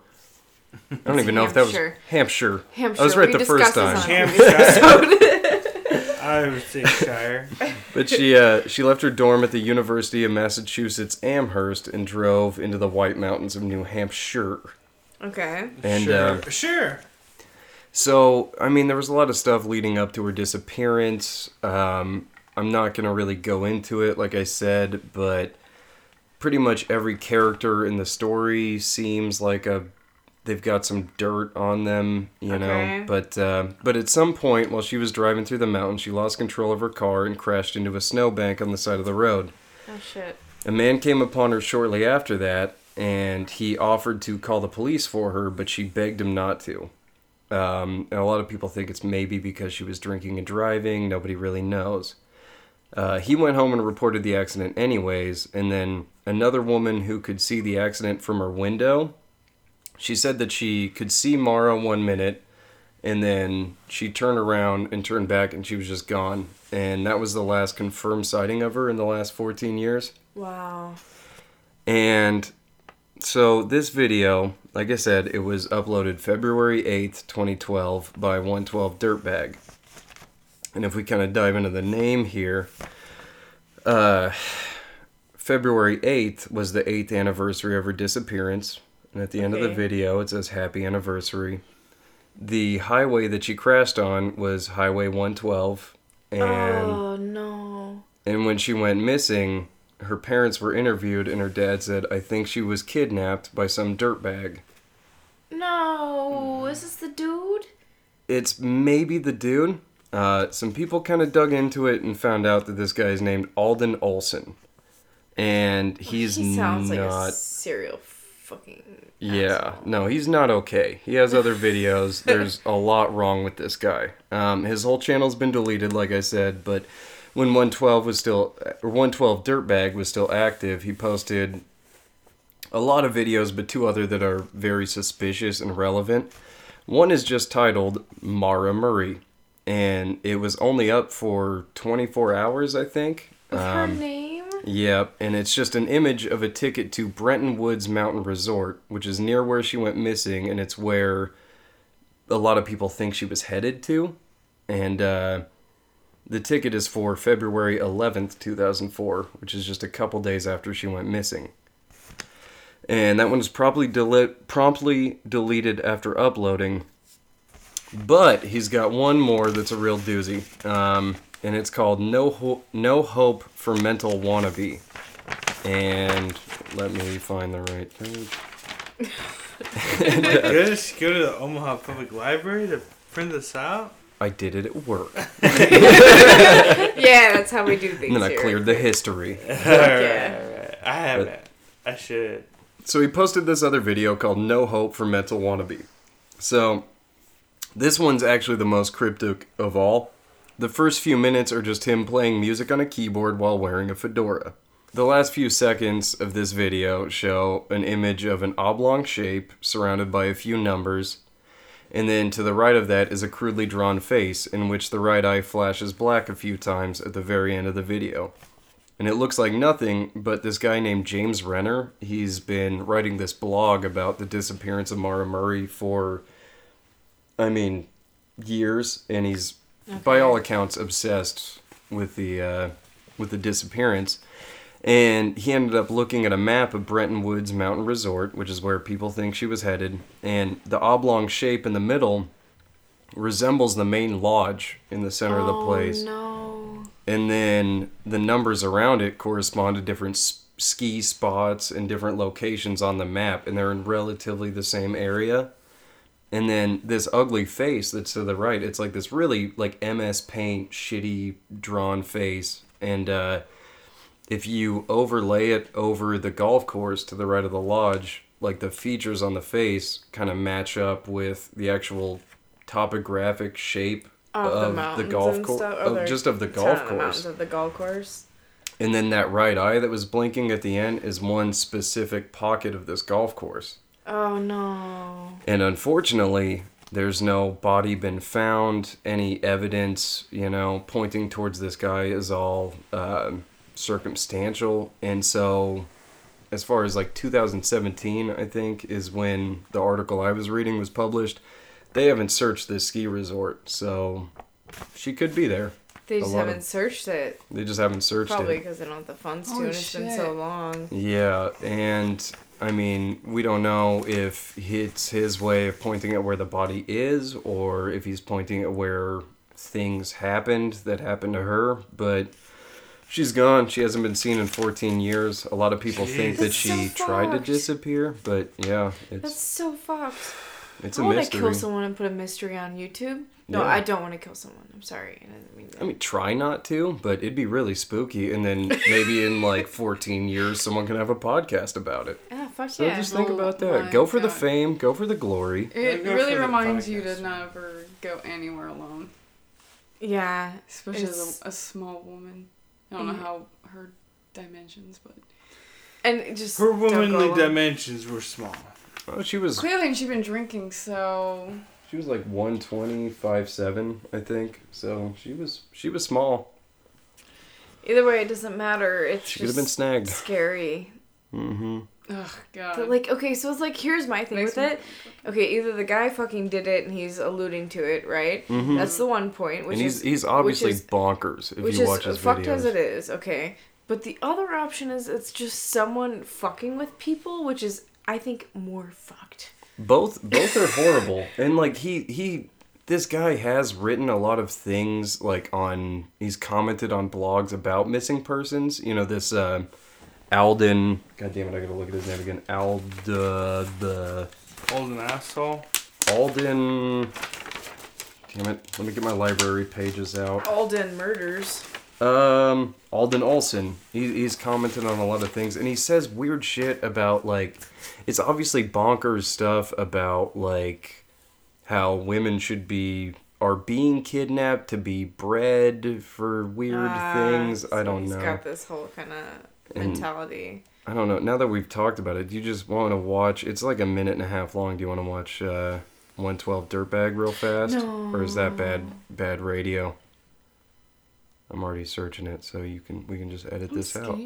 I don't even know if that was Hampshire. Hampshire. Hampshire. I was right we the first time. this on Hampshire. I would say Shire. But she uh, she left her dorm at the University of Massachusetts Amherst and drove into the White Mountains of New Hampshire. okay. And sure. uh, sure. So, I mean, there was a lot of stuff leading up to her disappearance. Um, I'm not going to really go into it, like I said, but pretty much every character in the story seems like a they've got some dirt on them, you Okay. know. But uh, but at some point, while she was driving through the mountains, she lost control of her car and crashed into a snowbank on the side of the road. Oh shit. A man came upon her shortly after that, and he offered to call the police for her, but she begged him not to. Um, and a lot of people think it's maybe because she was drinking and driving. Nobody really knows. Uh, he went home and reported the accident anyways, and then another woman who could see the accident from her window, she said that she could see Maura one minute, and then she turned around and turned back, and she was just gone. And that was the last confirmed sighting of her in the last 14 years. Wow. And so this video, like I said, it was uploaded February 8th, 2012 by 112 Dirtbag. And if we kind of dive into the name here, uh, February 8th was the 8th anniversary of her disappearance. And at the end of the video, it says happy anniversary. The highway that she crashed on was Highway 112. And oh no. and when she went missing, her parents were interviewed, and her dad said, I think she was kidnapped by some dirtbag. No. Is this the dude? It's maybe the dude. Uh, some people kind of dug into it and found out that this guy is named Alden Olson. And he's he sounds not. like a serial fucking. Yeah, asshole. no, he's not okay. He has other videos. There's a lot wrong with this guy. Um, his whole channel's been deleted, like I said, but when 112 was still, or 112 Dirtbag was still active, he posted a lot of videos, but two other that are very suspicious and relevant. One is just titled Maura Murray, and it was only up for 24 hours, I think. With her Um, name? Yep, and it's just an image of a ticket to Bretton Woods Mountain Resort, which is near where she went missing, and it's where a lot of people think she was headed to. And uh, the ticket is for February 11th, 2004, which is just a couple days after she went missing. And that one was probably deli- promptly deleted after uploading. But he's got one more that's a real doozy. Um, and it's called No, Ho- no Hope for Mental Wannabe. And let me find the right page. Just go to the Omaha Public Library to print this out. I did it at work. yeah, that's how we do things. And then I here. cleared the history. yeah. I haven't. I should. So he posted this other video called No Hope for Mental Wannabe. So this one's actually the most cryptic of all. The first few minutes are just him playing music on a keyboard while wearing a fedora. The last few seconds of this video show an image of an oblong shape surrounded by a few numbers, and then to the right of that is a crudely drawn face in which the right eye flashes black a few times at the very end of the video and it looks like nothing but this guy named James Renner. He's been writing this blog about the disappearance of Maura Murray for, I mean, years, and he's by all accounts obsessed with the uh, with the disappearance. And he ended up looking at a map of Bretton Woods Mountain Resort, which is where people think she was headed, and the oblong shape in the middle resembles the main lodge in the center of the place No. and then the numbers around it correspond to different s- ski spots and different locations on the map and they're in relatively the same area and then this ugly face that's to the right it's like this really like ms paint shitty drawn face. And uh, if you overlay it over the golf course to the right of the lodge like the features on the face kind of match up with the actual topographic shape Of, the of mountains golf course just of the golf the course. of the golf course. and then that right eye that was blinking at the end is one specific pocket of this golf course Oh no. and unfortunately there's no body been found any evidence you know pointing towards this guy is all um circumstantial and so as far as like 2017 i think is when the article i was reading was published they haven't searched this ski resort so she could be there They just haven't searched it. they just haven't searched Probably it because they don't have the funds to, Holy and it's been so long. Yeah, and I mean, we don't know if it's his way of pointing at where the body is or if he's pointing at where things happened that happened to her, but she's gone. She hasn't been seen in 14 years. A lot of people think that That's she so tried to disappear, but yeah, That's so fucked. it's I a want to kill someone and put a mystery on YouTube. No, Yeah. I don't want to kill someone. I'm sorry. I didn't mean that. I mean, try not to, but it'd be really spooky. And then maybe in like 14 years, someone can have a podcast about it. fuck So yeah. just think Oh about my that. Go for the fame, go for the glory. It go really reminds you to never go anywhere alone, yeah. especially as a, a small woman. I don't know Mhm. how her dimensions, but And just Her womanly dimensions were small. Oh, she was clearly she'd been drinking, so She was like 125 7, I think. So she was she was small. Either way, it doesn't matter. It's She could have been snagged. scary. Mm-hmm. Ugh, god. But like, okay, so it's like, here's my thing Makes with me- it. Okay, either the guy fucking did it and he's alluding to it, right? Mhm. That's the one point. Which And he's is he's obviously which is, bonkers if which you is watch his fucked as it is. Okay, but the other option is it's just someone fucking with people, which is I think more fucked. Both both are horrible. And like he he this guy has written a lot of things like on he's commented on blogs about missing persons. You know this uh Alden God damn it, I gotta look at his name again. Alda the Old an asshole. Alden Damn it, let me get my library pages out. Alden murders. Um, Alden Olson. He, he's commented on a lot of things, and he says weird shit about like, it's obviously bonkers stuff about like how women should be are being kidnapped to be bred for weird Ah, things. I don't he's know. got this whole kind of And- mentality. I don't know. Now that we've talked about it, do you just want to watch? It's like a minute and a half long. Do you want to watch uh, 112 Dirtbag real fast, no. or is that bad bad radio? I'm already searching it, so you can we can just edit this out.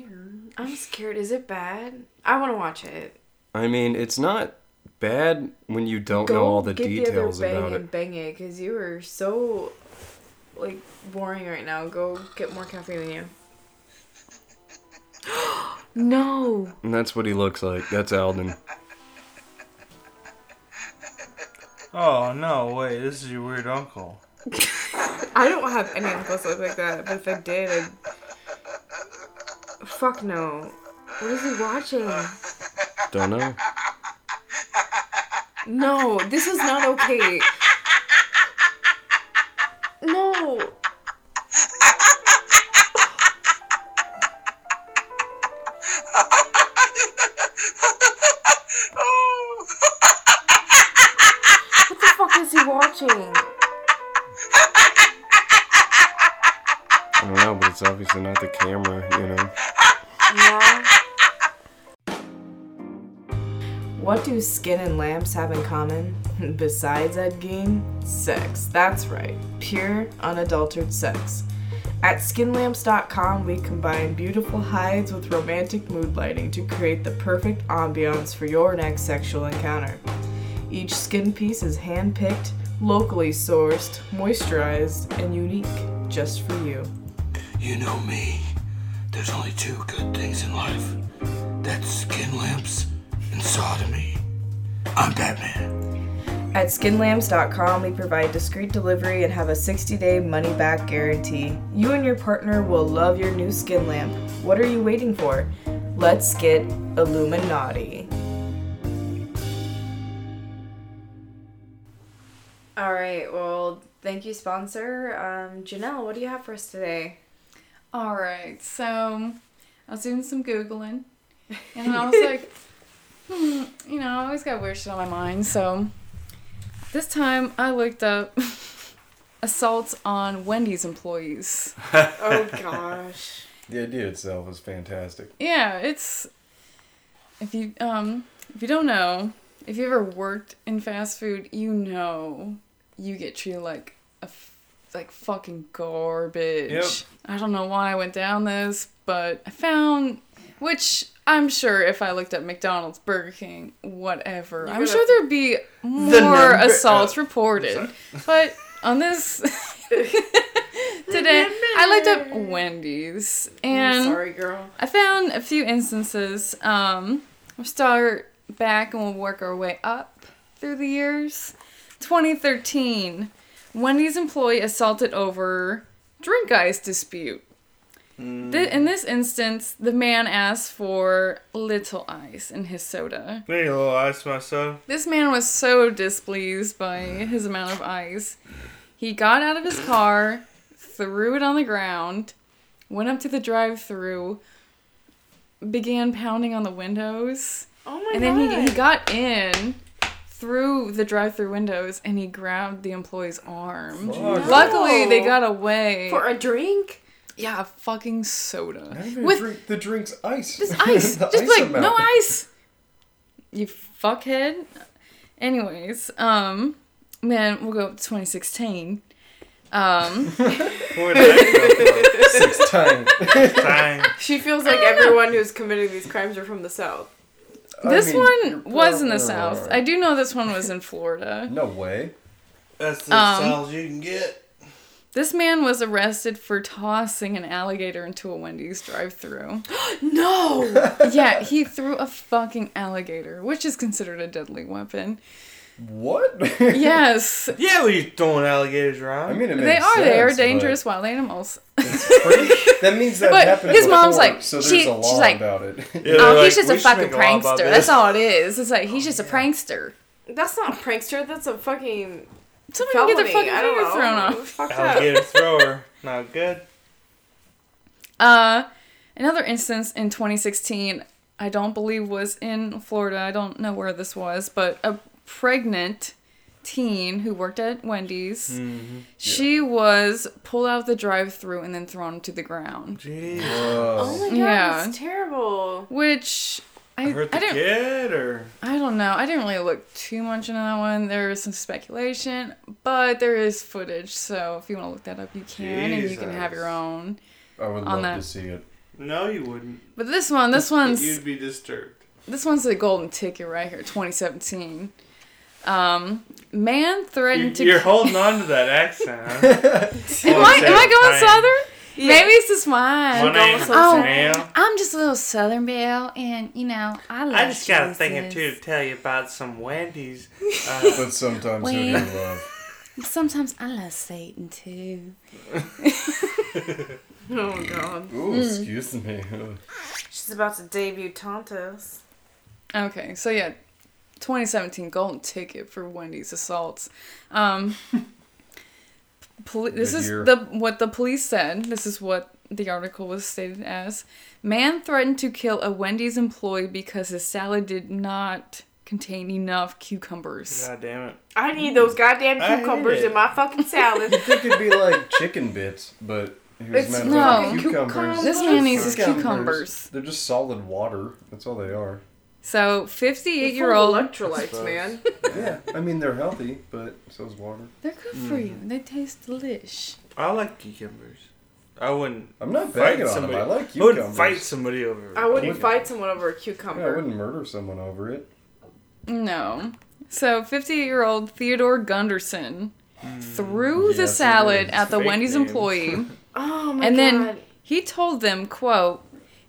I'm scared. Is it bad? I want to watch it. I mean, it's not bad when you don't know all the details the about it. bang it because you are so like boring right now. Go get more caffeine than you. no. And that's what he looks like. That's Alden. Oh no! Wait, this is your weird uncle. I don't have any uncles that look like that, but if I did, I'd... Fuck no. What is he watching? Don't know. No, this is not okay. Obviously not the camera, you know. Yeah. What do skin and lamps have in common? Besides Ed Gein? Sex. That's right. Pure, unadulterated sex. At skinlamps.com, we combine beautiful hides with romantic mood lighting to create the perfect ambiance for your next sexual encounter. Each skin piece is hand picked, locally sourced, moisturized, and unique just for you. You know me. There's only two good things in life. That's skin lamps and sodomy. I'm Batman. At skinlamps.com, we provide discreet delivery and have a 60 day money back guarantee. You and your partner will love your new skin lamp. What are you waiting for? Let's get Illuminati. All right, well, thank you, sponsor. Um, Janelle, what do you have for us today? All right, so I was doing some googling, and I was like, hmm, you know, I always got weird shit on my mind. So this time I looked up assaults on Wendy's employees. Oh, gosh. The idea itself is fantastic. Yeah, it's if you um if you don't know, if you ever worked in fast food, you know you get treated like a f- like fucking garbage. Yep. I don't know why I went down this, but I found which I'm sure if I looked at McDonald's, Burger King, whatever, I'm sure there'd be more number- assaults reported. But on this today, I looked up Wendy's and Sorry, girl. I found a few instances. Um, we'll start back and we'll work our way up through the years. 2013, Wendy's employee assaulted over drink ice dispute. Hmm. Th- in this instance, the man asked for little ice in his soda. Need a little ice, my son. This man was so displeased by his amount of ice. He got out of his car, threw it on the ground, went up to the drive through, began pounding on the windows. Oh my and then he, he got in through the drive through windows and he grabbed the employee's arm. Luckily, they got away. For a drink? yeah, a fucking soda. With drink, the drink's ice. just ice. Just ice like no ice. You fuckhead. Anyways, um, then we'll go up to 2016. Um, Six times. come from? Dang. She feels like everyone who's committing these crimes are from the South. This mean, one was in the probably south. I do know this one was in Florida. No way. That's the Um, sounds you can get. This man was arrested for tossing an alligator into a Wendy's drive-through. No! yeah, he threw a fucking alligator, which is considered a deadly weapon. What? Yes. Yeah, we throwing alligators around. I mean, it They makes are. They are sense, but dangerous wild animals. pretty- that means that But happened his mom's like- so she- a law she's like- about it. Yeah, Oh, like, he's just a fucking make a law about prankster. That's all it is. It's like he's just a prankster. That's not a prankster, that's a fucking Somebody get their fucking I don't finger know. thrown off. Fuck that. Alligator thrower. Not good. Uh, another instance in 2016, I don't believe was in Florida. I don't know where this was, but a pregnant teen who worked at Wendy's. Mm-hmm. She was pulled out of the drive-through and then thrown to the ground. Jeez. Oh my god, Yeah. that's terrible. Which I, Hurt the I didn't kid or I don't know. I didn't really look too much into that one. There is some speculation, but there is footage. So if you want to look that up, you can, and you can have your own. I would love that. to see it. no, you wouldn't. But this one, this one's You'd be disturbed. this one's the golden ticket right here, 2017. Um, man You, threatened to. you're holding on to that accent. Huh? am I am I going southern? Maybe it's just mine. My name's Oh. I'm just a little southern belle, and you know I love. I just got a thing or two to tell you about some Wendy's. Uh, But sometimes who do you love? Sometimes I love Satan too. Oh god. Ooh, excuse me. She's about to debut Tontos. Okay, so yeah, 2017 golden ticket for Wendy's assaults. Um, poli- this is year. the what the police said. This is what the article was stated as: Man threatened to kill a Wendy's employee because his salad did not contain enough cucumbers. God damn it. I need those goddamn I cucumbers in my fucking salad. I think it'd be like chicken bits, but It's no, cucumbers. cucumbers. This man needs his cucumbers. They're just solid water. That's all they are. So 58 year old electrolytes, man. Yeah, I mean they're healthy, but so so's water. They're good for you. Mm-hmm. They taste delish. I like cucumbers. I wouldn't. I'm not fight bagging on them. somebody. I like cucumbers. I wouldn't fight somebody over. I wouldn't cucumbers. fight someone over a Yeah, I wouldn't murder someone over it. No. So 58 year old Theodore Gunderson hmm. threw the Yes, it salad at the Wendy's name. employee. oh my and god. And then he told them, quote,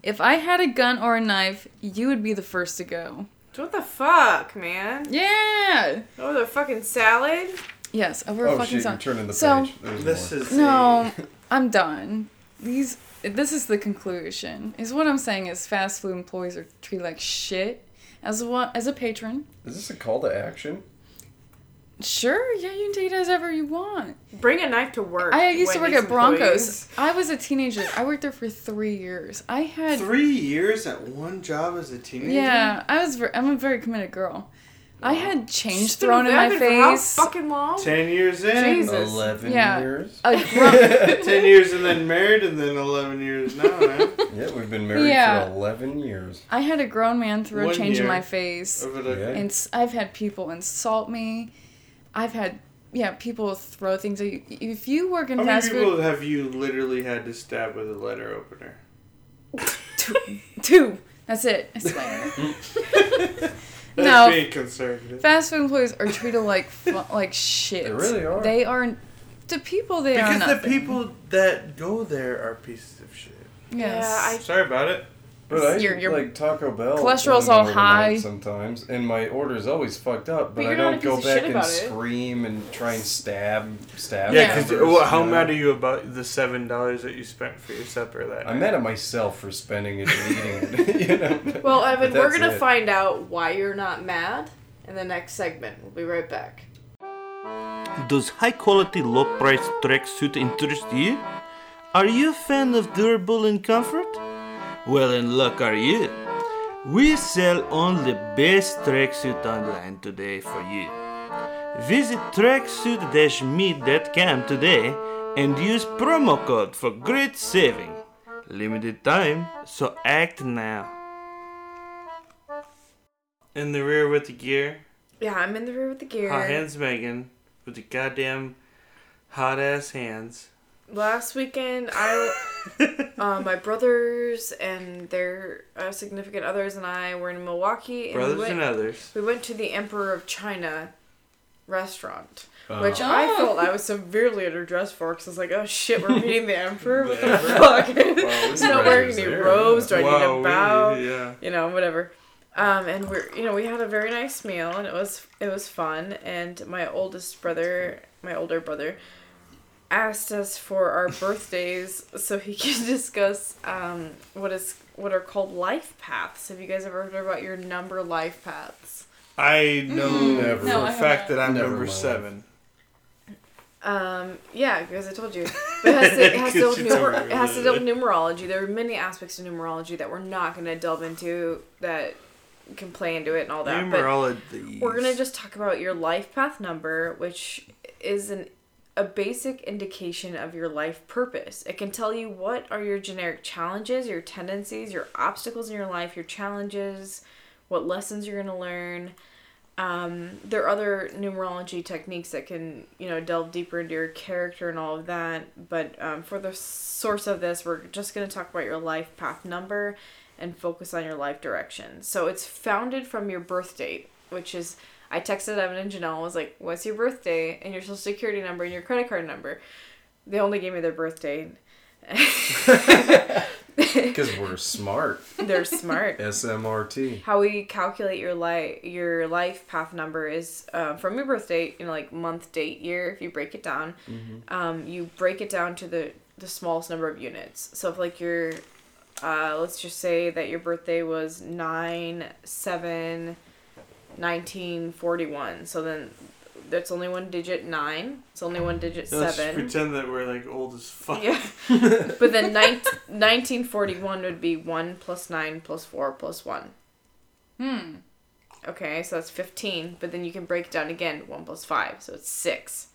if I had a gun or a knife, you would be the first to go. what the fuck, man? Yeah. Over the fucking salad? Yes, over a Oh fucking shit! song. You're turning the So- page. There's This more. is No, I'm done. These this is the conclusion. Is what I'm saying is fast food employees are treated like shit. As a as a patron, Is this a call to action? Sure, yeah, you can take it as ever you want. Bring a knife to work. I used to work at Broncos. I was a teenager. I worked there for three years. I had three years at one job as a teenager. yeah. I was. Ver- I'm a very committed girl. I had change She's thrown in my vapid for how face. fucking long? Ten years in. Jesus. Eleven Yeah. years. A Ten years and then married and then eleven years now. Man. Yeah, we've been married Yeah. for eleven years. I had a grown man throw One change in my face. Over the Yeah. And s- I've had people insult me. I've had yeah people throw things at you. If you work in fast food. How many people food, have you literally had to stab with a letter opener? two. That's it. I swear. That's No. being conservative. fast food employees are treated like fu- like shit. They really are. They are. To people, they are Because the people that go there are pieces of shit. Yes. Yeah, I- Sorry about it. But I Your- eat, your like Taco Bell. cholesterol's in all middle of the night high. sometimes, and my order's is always fucked up. But, But I you're not a don't go back and about it. scream and try and stab stab. Yeah, Yeah. because members, how you know? mad are you about the seven dollars that you spent for your supper that I'm night? mad at myself for spending it and eating it. you know. Well, Evan, we're gonna it. find out why you're not mad in the next segment. We'll be right back. Does high quality, low price tracksuit interest you? Are you a fan of durable and comfort? Well, in luck are you. We sell only best tracksuit online today for you. Visit tracksuit-me.com today and use promo code for great saving. Limited time, so act now. In the rear with the gear. Yeah, I'm in the rear with the gear. Hot hands Megan with the goddamn hot ass hands. Last weekend, I, uh, my brothers and their uh, significant others and I were in Milwaukee. And Brothers we went, and others. We went to the Emperor of China restaurant, Uh, which Oh. I felt I was severely underdressed for because I was like, oh shit, we're meeting the Emperor? What the fuck? He's not wearing any robes. Do I need Wow, to bow? we- yeah. you know, whatever. Um, and we're, you know, we had a very nice meal, and it was it was fun. And my oldest brother, my older brother, asked us for our birthdays so he can discuss um, what is what are called life paths. Have you guys ever heard about your number life paths? I know Never. for No, a I fact that I'm Never number seven. Um, yeah, because I told you. But it has to, it has to, deal with Because you told numer- it has to deal with numerology. There are many aspects of numerology that we're not going to delve into that can play into it and all that. But Numerology. we're going to just talk about your life path number, which is an a basic indication of your life purpose. It can tell you what are your generic challenges, your tendencies, your obstacles in your life, your challenges, what lessons you're going to learn. Um, there are other numerology techniques that can, you know, delve deeper into your character and all of that. But um, for the source of this, we're just going to talk about your life path number and focus on your life direction. So it's founded from your birth date, which is I texted Evan and Janelle. and Was like, "What's your birthday and your social security number and your credit card number?" They only gave me their birthday. Because we're smart. They're smart. SMRT. How we calculate your life your life path number is uh, from your birth date, you know, like month, date, year. If you break it down, um, you break it down to the the smallest number of units. So if like your, uh, let's just say that your birthday was nine seven, nineteen forty one. So then. That's only one digit nine. It's only one digit Let's seven. pretend that we're like old as fuck. Yeah. but then nine, 1941 would be 1 plus 9 plus 4 plus 1. Hmm. Okay, so that's 15. But then you can break it down again 1 plus 5. So it's 6.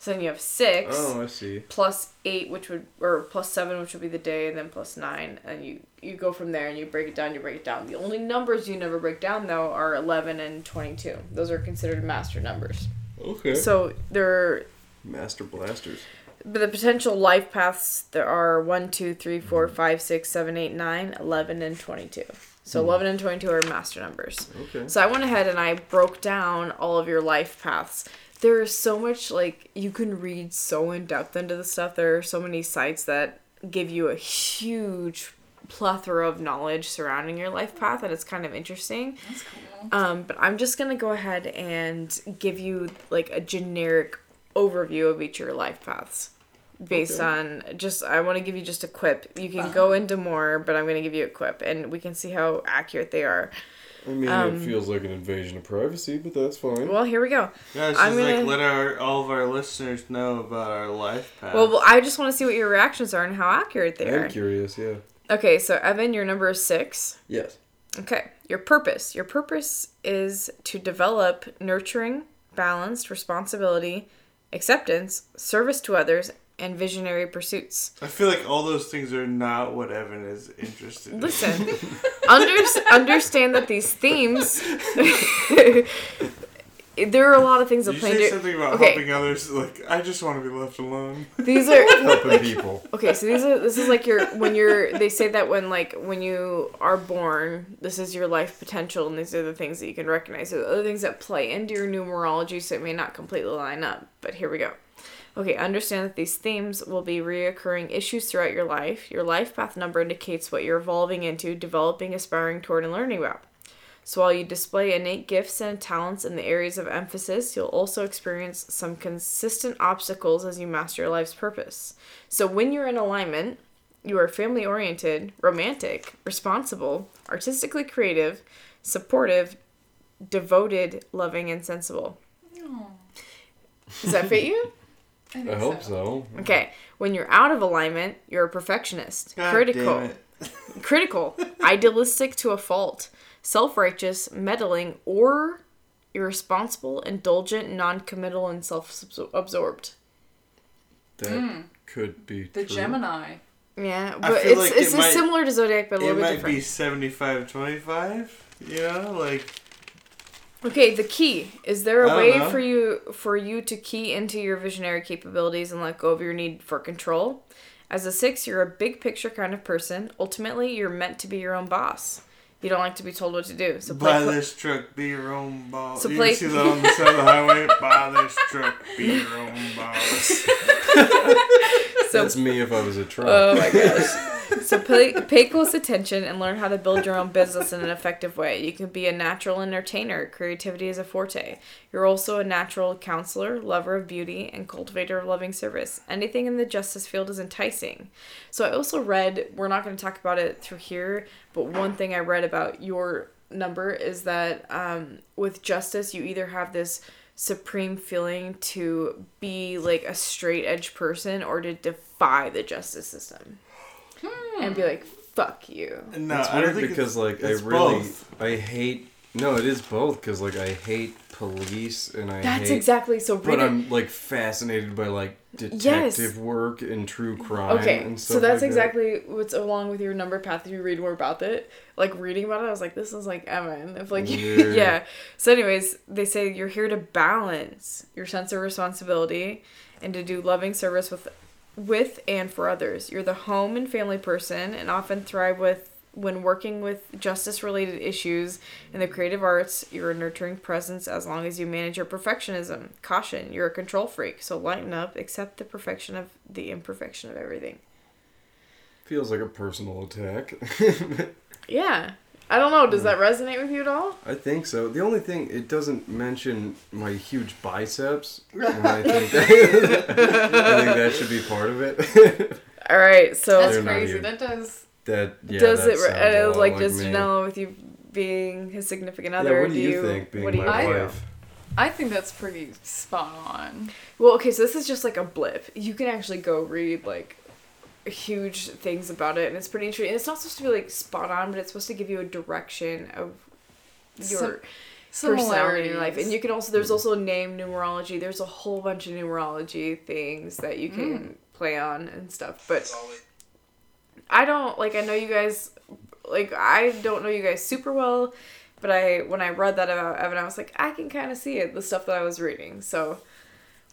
So then you have 6 Oh, I see. plus 8, which would, or plus 7, which would be the day, and then plus 9. And you, you go from there and you break it down, you break it down. The only numbers you never break down, though, are 11 and 22. Those are considered master numbers. Okay. So they're Master Blasters. but the potential life paths there are 1, 2, 3, 4, mm-hmm. 5, 6, 7, 8, 9, 11, and 22. So mm-hmm. 11 and 22 are master numbers. Okay. So I went ahead and I broke down all of your life paths. There is so much, like, you can read so in depth into the stuff. There are so many sites that give you a huge plethora of knowledge surrounding your life path, and it's kind of interesting. That's cool. Um, but I'm just gonna go ahead and give you like a generic overview of each of your life paths based on just I want to give you just a quip. You can go into more, but I'm gonna give you a quip, and we can see how accurate they are. I mean, Um, it feels like an invasion of privacy, but that's fine. Well, here we go. Yeah, it's I'm just gonna- like let our all of our listeners know about our life path. Well, well, I just want to see what your reactions are and how accurate they are. I'm are. curious, yeah. Okay, so Evan, your number is six. Yes. Okay, your purpose. Your purpose is to develop nurturing, balanced responsibility, acceptance, service to others, and visionary pursuits. I feel like all those things are not what Evan is interested in. Listen, under, understand that these themes. there are a lot of things that you play say into. something about okay, helping others. Like I just want to be left alone. these are Helping people. Okay, so these are this is like your when you're they say that when like when you are born, this is your life potential and these are the things that you can recognize. So the other things that play into your numerology so it may not completely line up. But here we go. Okay, understand that these themes will be reoccurring issues throughout your life. Your life path number indicates what you're evolving into, developing, aspiring toward, and learning about. So while you display innate gifts and talents in the areas of emphasis, you'll also experience some consistent obstacles as you master your life's purpose. So when you're in alignment, you are family oriented, romantic, responsible, artistically creative, supportive, devoted, loving, and sensible. Does that fit you? I, I hope so. so. Okay. When you're out of alignment, you're a perfectionist, God critical, damn it. critical, idealistic to a fault, self-righteous, meddling, or irresponsible, indulgent, non-committal, and self-absorbed. That hmm. could be The true. Gemini. Yeah, but it's like it's it might- similar to zodiac, but a It little bit might different. be 75 25. You know, like Okay, the key. Is there a way know. for you for you to key into your visionary capabilities and let go of your need for control? As a 6, you're a big picture kind of person. Ultimately, you're meant to be your own boss. You don't like to be told what to do. So play buy cl- this truck, be your own boss. So you play- see that on the side of the highway? buy this truck, be your own boss. so That's me if I was a truck. Oh my gosh. So pay, pay close attention and learn how to build your own business in an effective way. You can be a natural entertainer. Creativity is a forte. You're also a natural counselor, lover of beauty, and cultivator of loving service. Anything in the justice field is enticing. So I also read, we're not going to talk about it through here, but one thing I read about your number is that um, with justice, you either have this supreme feeling to be like a straight edge person or to defy the justice system Hmm, and be like fuck you No, it's I don't weird think because it's- like I really both. I hate no, it is both because like I hate police and I That's hate, exactly- so But it- I'm like fascinated by like detective work and true crime. Okay, and so that's like that. exactly what's along with your number path. If you read more about it, like reading about it, I was like, this is like Evan. If like, Yeah. yeah. So, anyways, they say you're here to balance your sense of responsibility and to do loving service with, with and for others. You're the home and family person, and often thrive with when working with justice related issues in the creative arts, you're a nurturing presence as long as you manage your perfectionism. Caution, you're a control freak, so lighten up, accept the perfection of the imperfection of everything. Feels like a personal attack. Yeah. I don't know, does that resonate with you at all? I think so. The only thing it doesn't mention my huge biceps, and I think that, I think that should be part of it. All right, so That's They're crazy. here. That does. that yeah, does that it sounds a uh, lot like does me. Janelle with you being his significant other? Yeah, other? what do you think, being what do you my do? wife? I think that's pretty spot on. Well, okay, so this is just like a blip. You can actually go read like huge things about it, and it's pretty interesting. And it's not supposed to be like spot on, but it's supposed to give you a direction of your Some- personality in life. And you can also there's also name numerology. There's a whole bunch of numerology things that you can Mm. play on and stuff. But I don't like. I know you guys like. I don't know you guys super well. But I, when I read that about Evan, I was like, I can kind of see it, the stuff that I was reading. So,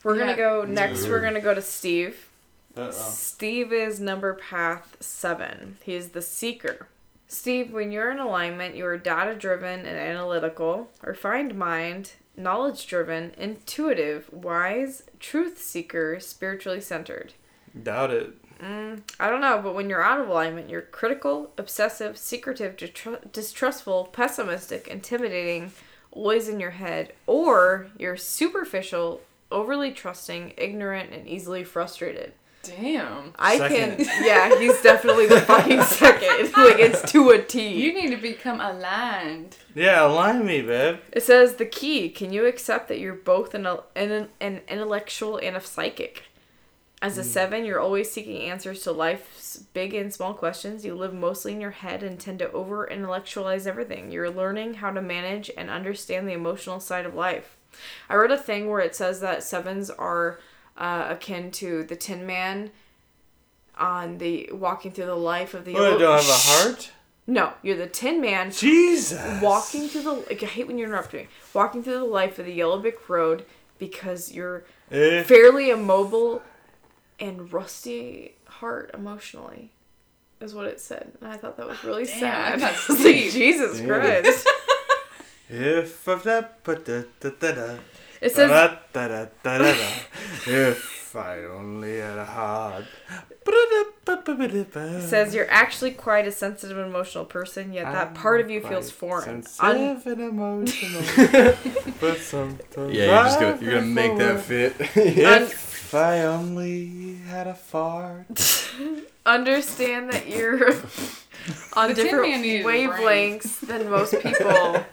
we're gonna go next. We're gonna go to Steve. Uh-oh. Steve is number path seven. He is the seeker. Steve, when you're in alignment, you are data driven and analytical, refined mind, knowledge driven, intuitive, wise, truth seeker, spiritually centered. Doubt it. Mm, I don't know, but when you're out of alignment, you're critical, obsessive, secretive, distru- distrustful, pessimistic, intimidating, always in your head, or you're superficial, overly trusting, ignorant, and easily frustrated. Damn. I Second. can, yeah, he's definitely the fucking second. like it's to a T. You need to become aligned. Yeah, align me, babe. It says the key. Can you accept that you're both an an, an intellectual and a psychic? As a hmm. seven, you're always seeking answers to life's big and small questions. You live mostly in your head and tend to over intellectualize everything. You're learning how to manage and understand the emotional side of life. I read a thing where it says that sevens are uh, akin to the Tin Man on the walking through the life of the. What, I don't have a heart? No, you're the Tin Man Jesus. walking through the like I hate when you interrupt me. Walking through the life of the Yellow Brick Road because you're Eh. fairly immobile and rusty heart emotionally. Is what it said. And I thought that was really Damn, sad. that's I was like, deep. Jesus Christ. If of that, but da da da da. It says da da da da da da. If I only had a heart. it says you're actually quite a sensitive and emotional person, yet that part of you feels foreign. Un- Sensitive and emotional, but sometimes Yeah, you're just gonna I you're gonna make that feel fit. If I only had a fart. understand that you're on The Tin different Man needed a wavelengths than most people.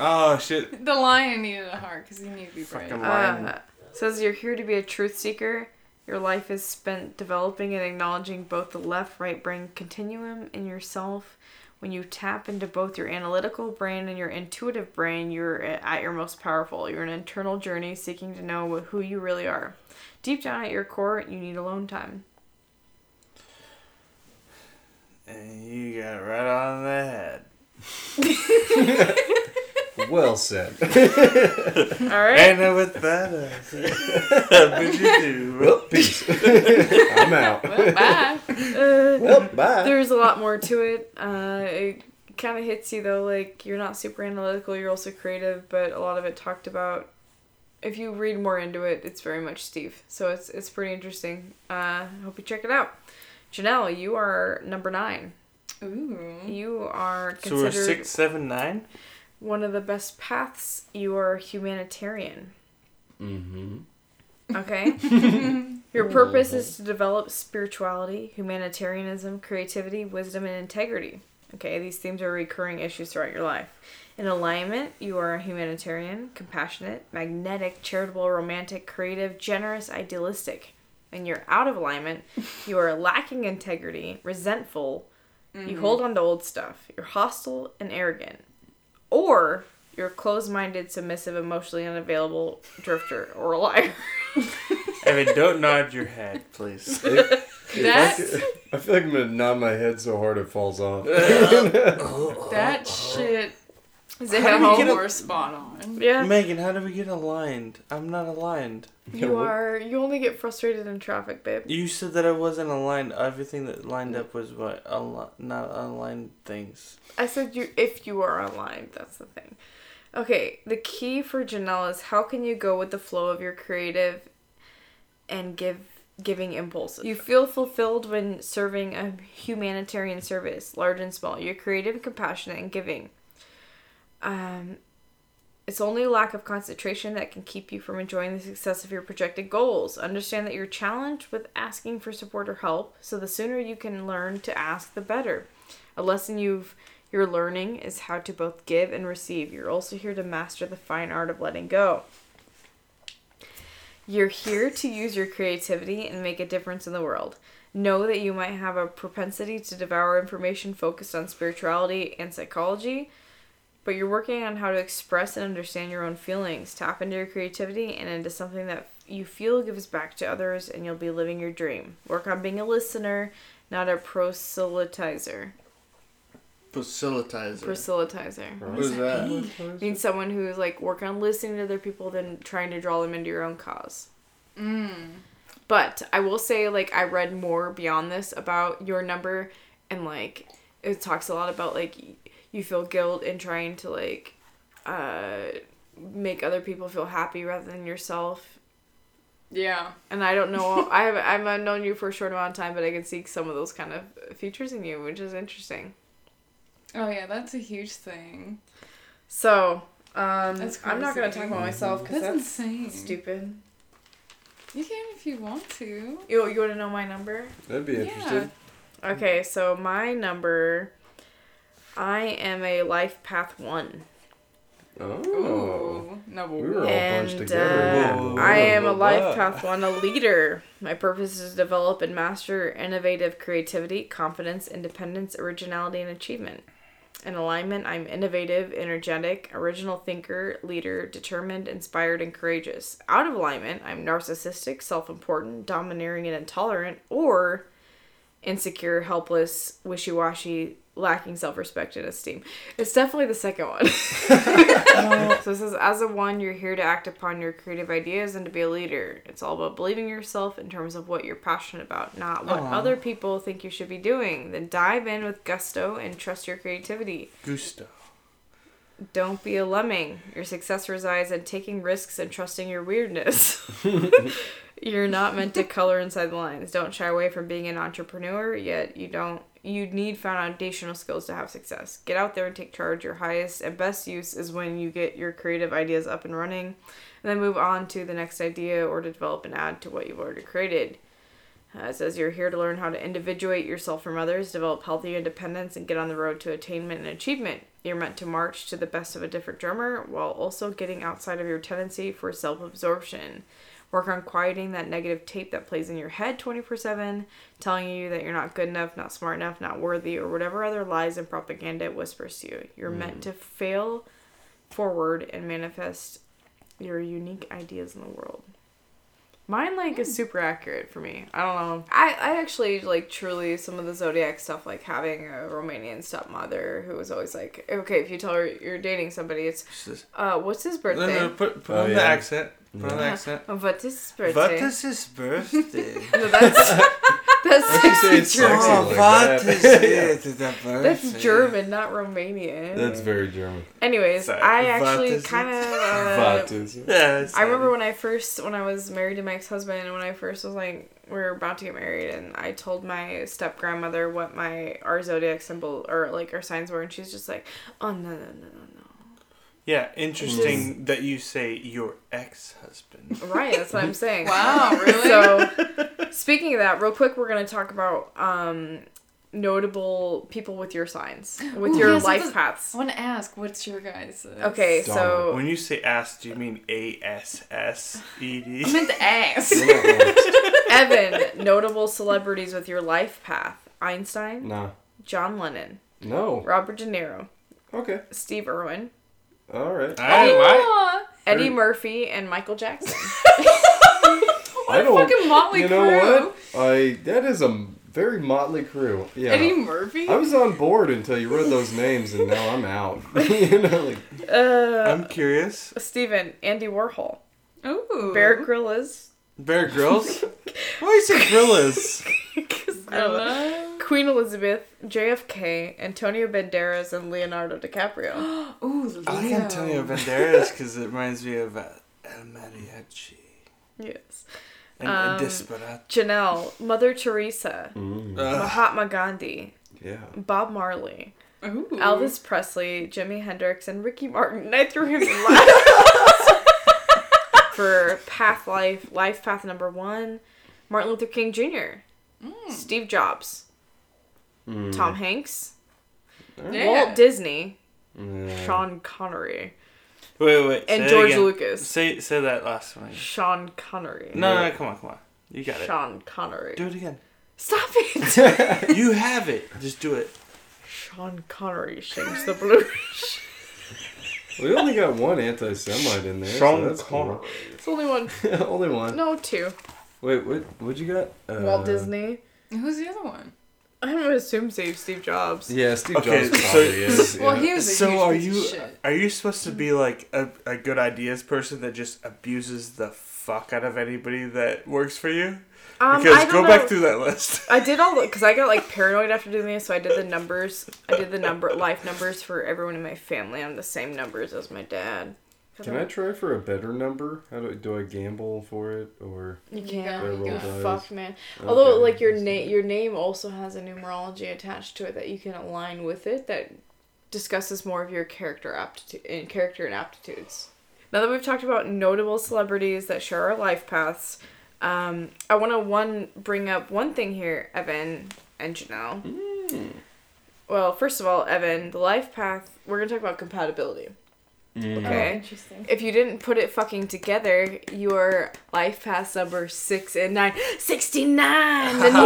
Oh shit! The lion needed a heart because he needed to be brave. Fucking lion. Uh, says you're here to be a truth seeker. Your life is spent developing and acknowledging both the left right brain continuum in yourself. When you tap into both your analytical brain and your intuitive brain, you're at your most powerful. You're an internal journey seeking to know who you really are. Deep down at your core, you need alone time. And you got right on the head. well said. All right. And then with that, I said, what would you do? well, peace. I'm out. Well, Bye. Uh, Well, bye. There's a lot more to it. Uh, it kind of hits you though, like you're not super analytical, you're also creative, but a lot of it talked about. If you read more into it, it's very much Steve. So it's it's pretty interesting. Uh, I hope you check it out. Janelle, you are number nine. Ooh. You are So we're considered six, seven, nine. One of the best paths. You are humanitarian. Mm-hmm. Okay. Your purpose is to develop spirituality, humanitarianism, creativity, wisdom, and integrity. Okay, these themes are recurring issues throughout your life. In alignment, you are a humanitarian, compassionate, magnetic, charitable, romantic, creative, generous, idealistic. When you're out of alignment, you are lacking integrity, resentful, you Mhm. hold on to old stuff, you're hostile and arrogant. Or you're closed minded, submissive, emotionally unavailable, drifter, or a liar. Evan, don't nod your head, please. If I, could- I feel like I'm gonna nod my head so hard it falls off. That shit Is it it how how you you were spot on. Yeah. Megan, how do we get aligned? I'm not aligned. You are. You only get frustrated in traffic, babe. You said that I wasn't aligned. Everything that lined up was what al- not aligned things. I said you if you are aligned. That's the thing. Okay, the key for Janelle is how can you go with the flow of your creative and give giving impulses. You feel fulfilled when serving a humanitarian service, large and small. You're creative, compassionate, and giving. Um, it's only a lack of concentration that can keep you from enjoying the success of your projected goals. Understand that you're challenged with asking for support or help, so the sooner you can learn to ask, the better. A lesson you've you're learning is how to both give and receive. You're also here to master the fine art of letting go. You're here to use your creativity and make a difference in the world. Know that you might have a propensity to devour information focused on spirituality and psychology, but you're working on how to express and understand your own feelings. Tap into your creativity and into something that you feel gives back to others, and you'll be living your dream. Work on being a listener, not a proselytizer. Facilitizer. Proselytizer. What does that mean? Means someone who's like working on listening to other people, than trying to draw them into your own cause. Mm. But I will say, like, I read more beyond this about your number, and like, it talks a lot about like y- you feel guilt in trying to like, uh, make other people feel happy rather than yourself. Yeah. And I don't know. I have I've known you for a short amount of time, but I can see some of those kind of features in you, which is interesting. Oh yeah, that's a huge thing. So, um, That's I'm not gonna talk about myself because That's that's, insane. stupid. You can if you want to. You you want to know my number? That'd be interesting. Okay, so my number, I am a life path one. Oh. No, We were all and bunched together. uh, I am a life path one, a leader. My purpose is to develop and master innovative creativity, confidence, independence, originality, and achievement. In alignment, I'm innovative, energetic, original thinker, leader, determined, inspired, and courageous. Out of alignment, I'm narcissistic, self important, domineering, and intolerant, or insecure, helpless, wishy washy, lacking self respect and esteem. It's definitely the second one. so it says, as a one, you're here to act upon your creative ideas and to be a leader. It's all about believing yourself in terms of what you're passionate about, not what Aw. other people think you should be doing. Then dive in with gusto and trust your creativity. Gusto. Don't be a lemming. Your success resides in taking risks and trusting your weirdness. You're not meant to color inside the lines. Don't shy away from being an entrepreneur, yet you don't you need foundational skills to have success. Get out there and take charge. Your highest and best use is when you get your creative ideas up and running and then move on to the next idea or to develop and add to what you've already created. Uh, it says you're here to learn how to individuate yourself from others, develop healthy independence, and get on the road to attainment and achievement. You're meant to march to the best of a different drummer while also getting outside of your tendency for self absorption. Work on quieting that negative tape that plays in your head 24 7, telling you that you're not good enough, not smart enough, not worthy, or whatever other lies and propaganda it whispers to you. You're meant mm. to fail forward and manifest your unique ideas in the world. Mine like is super accurate for me. I don't know. I, I actually like truly some of the zodiac stuff, like having a Romanian stepmother who was always like, okay, if you tell her you're dating somebody, it's uh, what's his birthday? no, no, put, put Oh, on the accent. Put on the accent. What is his birthday? What is his birthday? No, that's that's you say it's German. sexy Oh, like what that. is it? The birthday. That's German, not Romanian. That's very German. Anyways, Sorry, I actually is kind of. What Uh, is? Yeah, I remember when I first, when I was married to my ex husband, when I first was like, we were about to get married, and I told my step grandmother what my our zodiac symbol or like our signs were, and she's just like, oh no no no no no. Yeah, interesting that you say your ex-husband. Right, that's what I'm saying. Wow, really? So, speaking of that, real quick, we're gonna talk about um, notable people with your signs, with Ooh, your yes, life that's- paths. I want to ask, what's your guys? Okay, so When you say ass, do you mean A S S E D? I meant the ass. Evan, notable celebrities with your life path: Einstein, No. John Lennon, No. Robert De Niro, Okay. Steve Irwin, All right. Eddie, Aw. Eddie Murphy, and Michael Jackson. I don't. fucking motley you know crew. what? I that is a very motley crew. Yeah. Eddie Murphy. I was on board until you read those names, and now I'm out. you know, like Uh, I'm curious. Steven, Andy Warhol, Ooh. Bear Grylls, Bear Grylls? Why you say gorillas? I don't know. Queen Elizabeth, JFK, Antonio Banderas, and Leonardo DiCaprio. Ooh, Leo. I like Antonio Banderas because it reminds me of uh, El Mariachi yes. and, Um, and Desperate. Janelle, Mother Teresa, mm, Mahatma Gandhi, yeah. Bob Marley, Ooh. Elvis Presley, Jimi Hendrix, and Ricky Martin. I threw him in last. For Path Life, Life Path number one, Martin Luther King Jr., Steve Jobs, Mm. Tom Hanks, Yeah. Walt Disney, Yeah. Sean Connery, Wait, wait. and say George. Lucas. Say say that last one. again. Sean Connery. No, no, no, come on, come on. You got it. Sean Connery. Do it again. Stop it! You have it. Just do it. Sean Connery sings the blues. We only got one anti-Semite in there. Sean so that's cool. It's only one. only one. No, two. Wait, what? What'd you got? Uh, Walt Disney. Who's the other one? I'm gonna assume Steve Steve Jobs. Yeah, Steve Okay, Jobs so- probably is. Well, yeah. he was a So huge are piece you of shit. are you supposed to be like a, a good ideas person that just abuses the fuck out of anybody that works for you? Um, Because I don't go know. back through that list. I did all the because I got like paranoid after doing this, so I did the numbers. I did the number life numbers for everyone in my family on the same numbers as my dad. Can I try for a better number? How do do I gamble for it or? You You can't. You dice. fuck, man. Although, like your name, your name also has a numerology attached to it that you can align with it that discusses more of your character aptitude and character and aptitudes. Now that we've talked about notable celebrities that share our life paths, um, I want to one bring up one thing here, Evan and Janelle. Hmm. Well, first of all, Evan, the life path. We're gonna talk about compatibility. Mm-hmm. Okay. Oh, interesting. If you didn't put it fucking together, your life path number six and nine. 69! The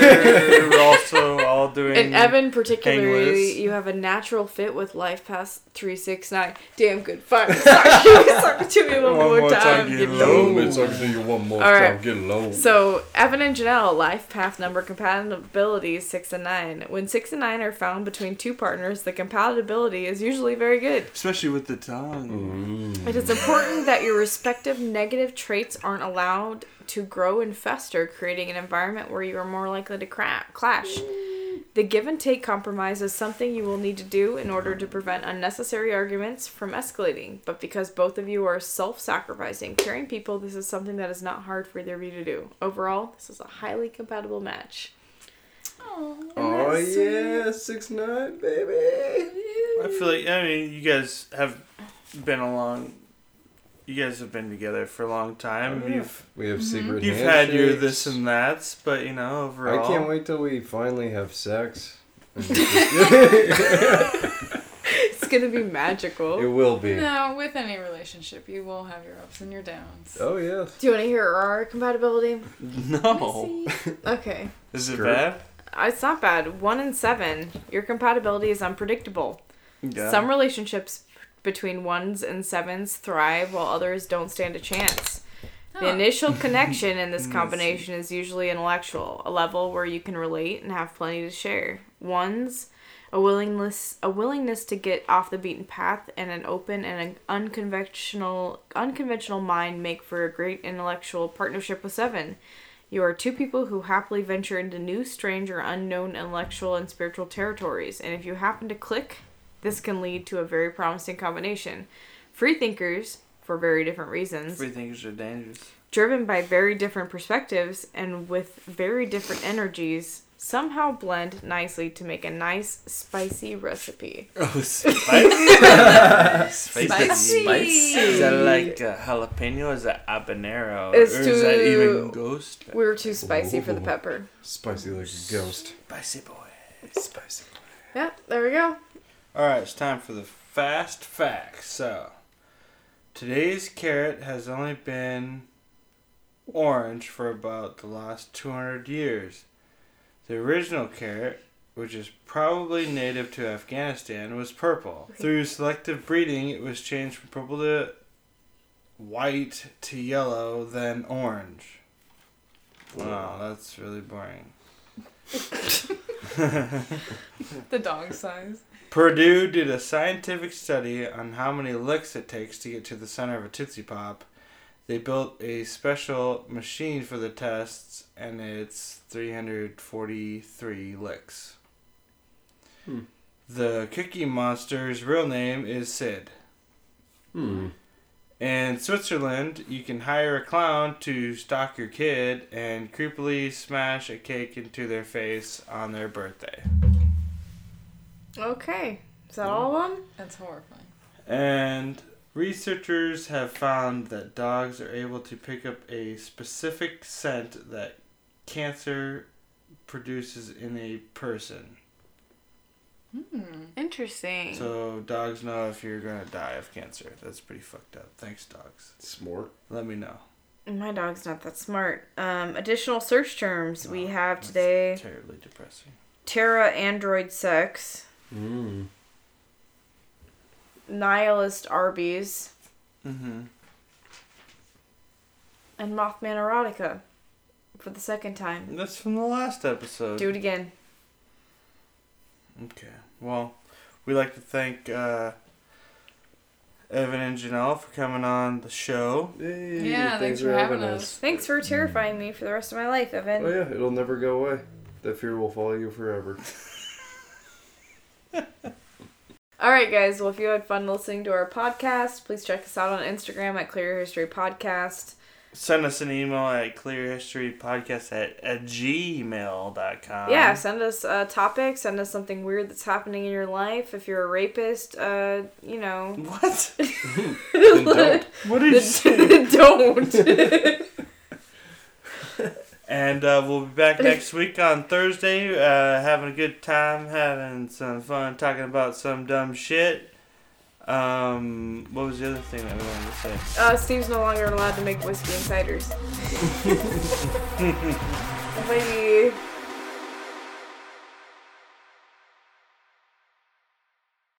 number! We're also all doing. and Evan, particularly, lists. you have a natural fit with life path 369. Damn good fun. Sorry, sorry to me one, One more, more time. time, Get get low. low. it's talking to you one more All time. right. Get low. So, Evan and Janelle, life path number compatibility is 6 and 9. When 6 and 9 are found between two partners, the compatibility is usually very good. Especially with the tongue. Mm. It is important that your respective negative traits aren't allowed to grow and fester, creating an environment where you are more likely to cra- clash. The give and take compromise is something you will need to do in order to prevent unnecessary arguments from escalating. But because both of you are self sacrificing, caring people, this is something that is not hard for either of you to do. Overall, this is a highly compatible match. Oh yeah, six nine, baby. I feel like I mean you guys have been along. You guys have been together for a long time. Oh, yeah. You've We have secret. you've had your this and that's, but you know overall. I can't wait till we finally have sex. It's gonna be magical. it will be. No, with any relationship, you will have your ups and your downs. Oh yeah. Do you want to hear our compatibility? No. Okay. Is it Sure. bad? Uh, It's not bad. One in seven. Your compatibility is unpredictable. Yeah. Some relationships between ones and sevens thrive while others don't stand a chance. The initial connection in this combination is usually intellectual, a level where you can relate and have plenty to share. Ones, a willingness a willingness to get off the beaten path and an open and an unconventional unconventional mind make for a great intellectual partnership with seven. You are two people who happily venture into new, strange, or unknown intellectual and spiritual territories, and if you happen to click, this can lead to a very promising combination. Free thinkers, for very different reasons, Free thinkers are dangerous. driven by very different perspectives and with very different energies, somehow blend nicely to make a nice spicy recipe. Oh, spicy. Spicy. Is that like uh, jalapeno? Is that habanero? It's or is that too- even ghost? We were too spicy for the pepper. Spicy like a ghost. Spicy boy. Spicy boy. Yeah, there we go. All right, it's time for the fast facts. So, today's carrot has only been orange for about the last 200 years. The original carrot, which is probably native to Afghanistan, was purple. Through selective breeding, it was changed from purple to white to yellow, then orange. Wow, that's really boring. The dog size. Purdue did a scientific study on how many licks it takes to get to the center of a Tootsie Pop. They built a special machine for the tests, and it's 343 licks. Hmm. The Cookie Monster's real name is Sid. Hmm. In Switzerland, you can hire a clown to stalk your kid and creepily smash a cake into their face on their birthday. Okay. Is that all of them? That's horrifying. And researchers have found that dogs are able to pick up a specific scent that cancer produces in a person. Hmm. Interesting. So dogs know if you're gonna die of cancer. That's pretty fucked up. Thanks, dogs. Smart. Let me know. My dog's not that smart. Um, additional search terms we have today: Terribly depressing. Tara android sex, Hmm. nihilist Arby's, Mm-hmm. and Mothman erotica. For the second time. That's from the last episode. Do it again. Okay. Well, we'd like to thank uh, Evan and Janelle for coming on the show. Hey, Yeah, thanks for having us. Thanks for terrifying me for the rest of my life, Evan. Oh yeah, it'll never go away. That fear will follow you forever. All right, guys. Well, if you had fun listening to our podcast, please check us out on Instagram at Clear History Podcast. Send us an email at clearhistorypodcast at, at gmail.com. yeah, send us a topic. Send us something weird that's happening in your life. If you're a rapist, uh, you know. What? don't. What did you say? don't. And uh, we'll be back next week on Thursday, uh, having a good time, having some fun, talking about some dumb shit. Um, what was the other thing that we wanted to say? uh, Steve's no longer allowed to make whiskey and ciders. Bye.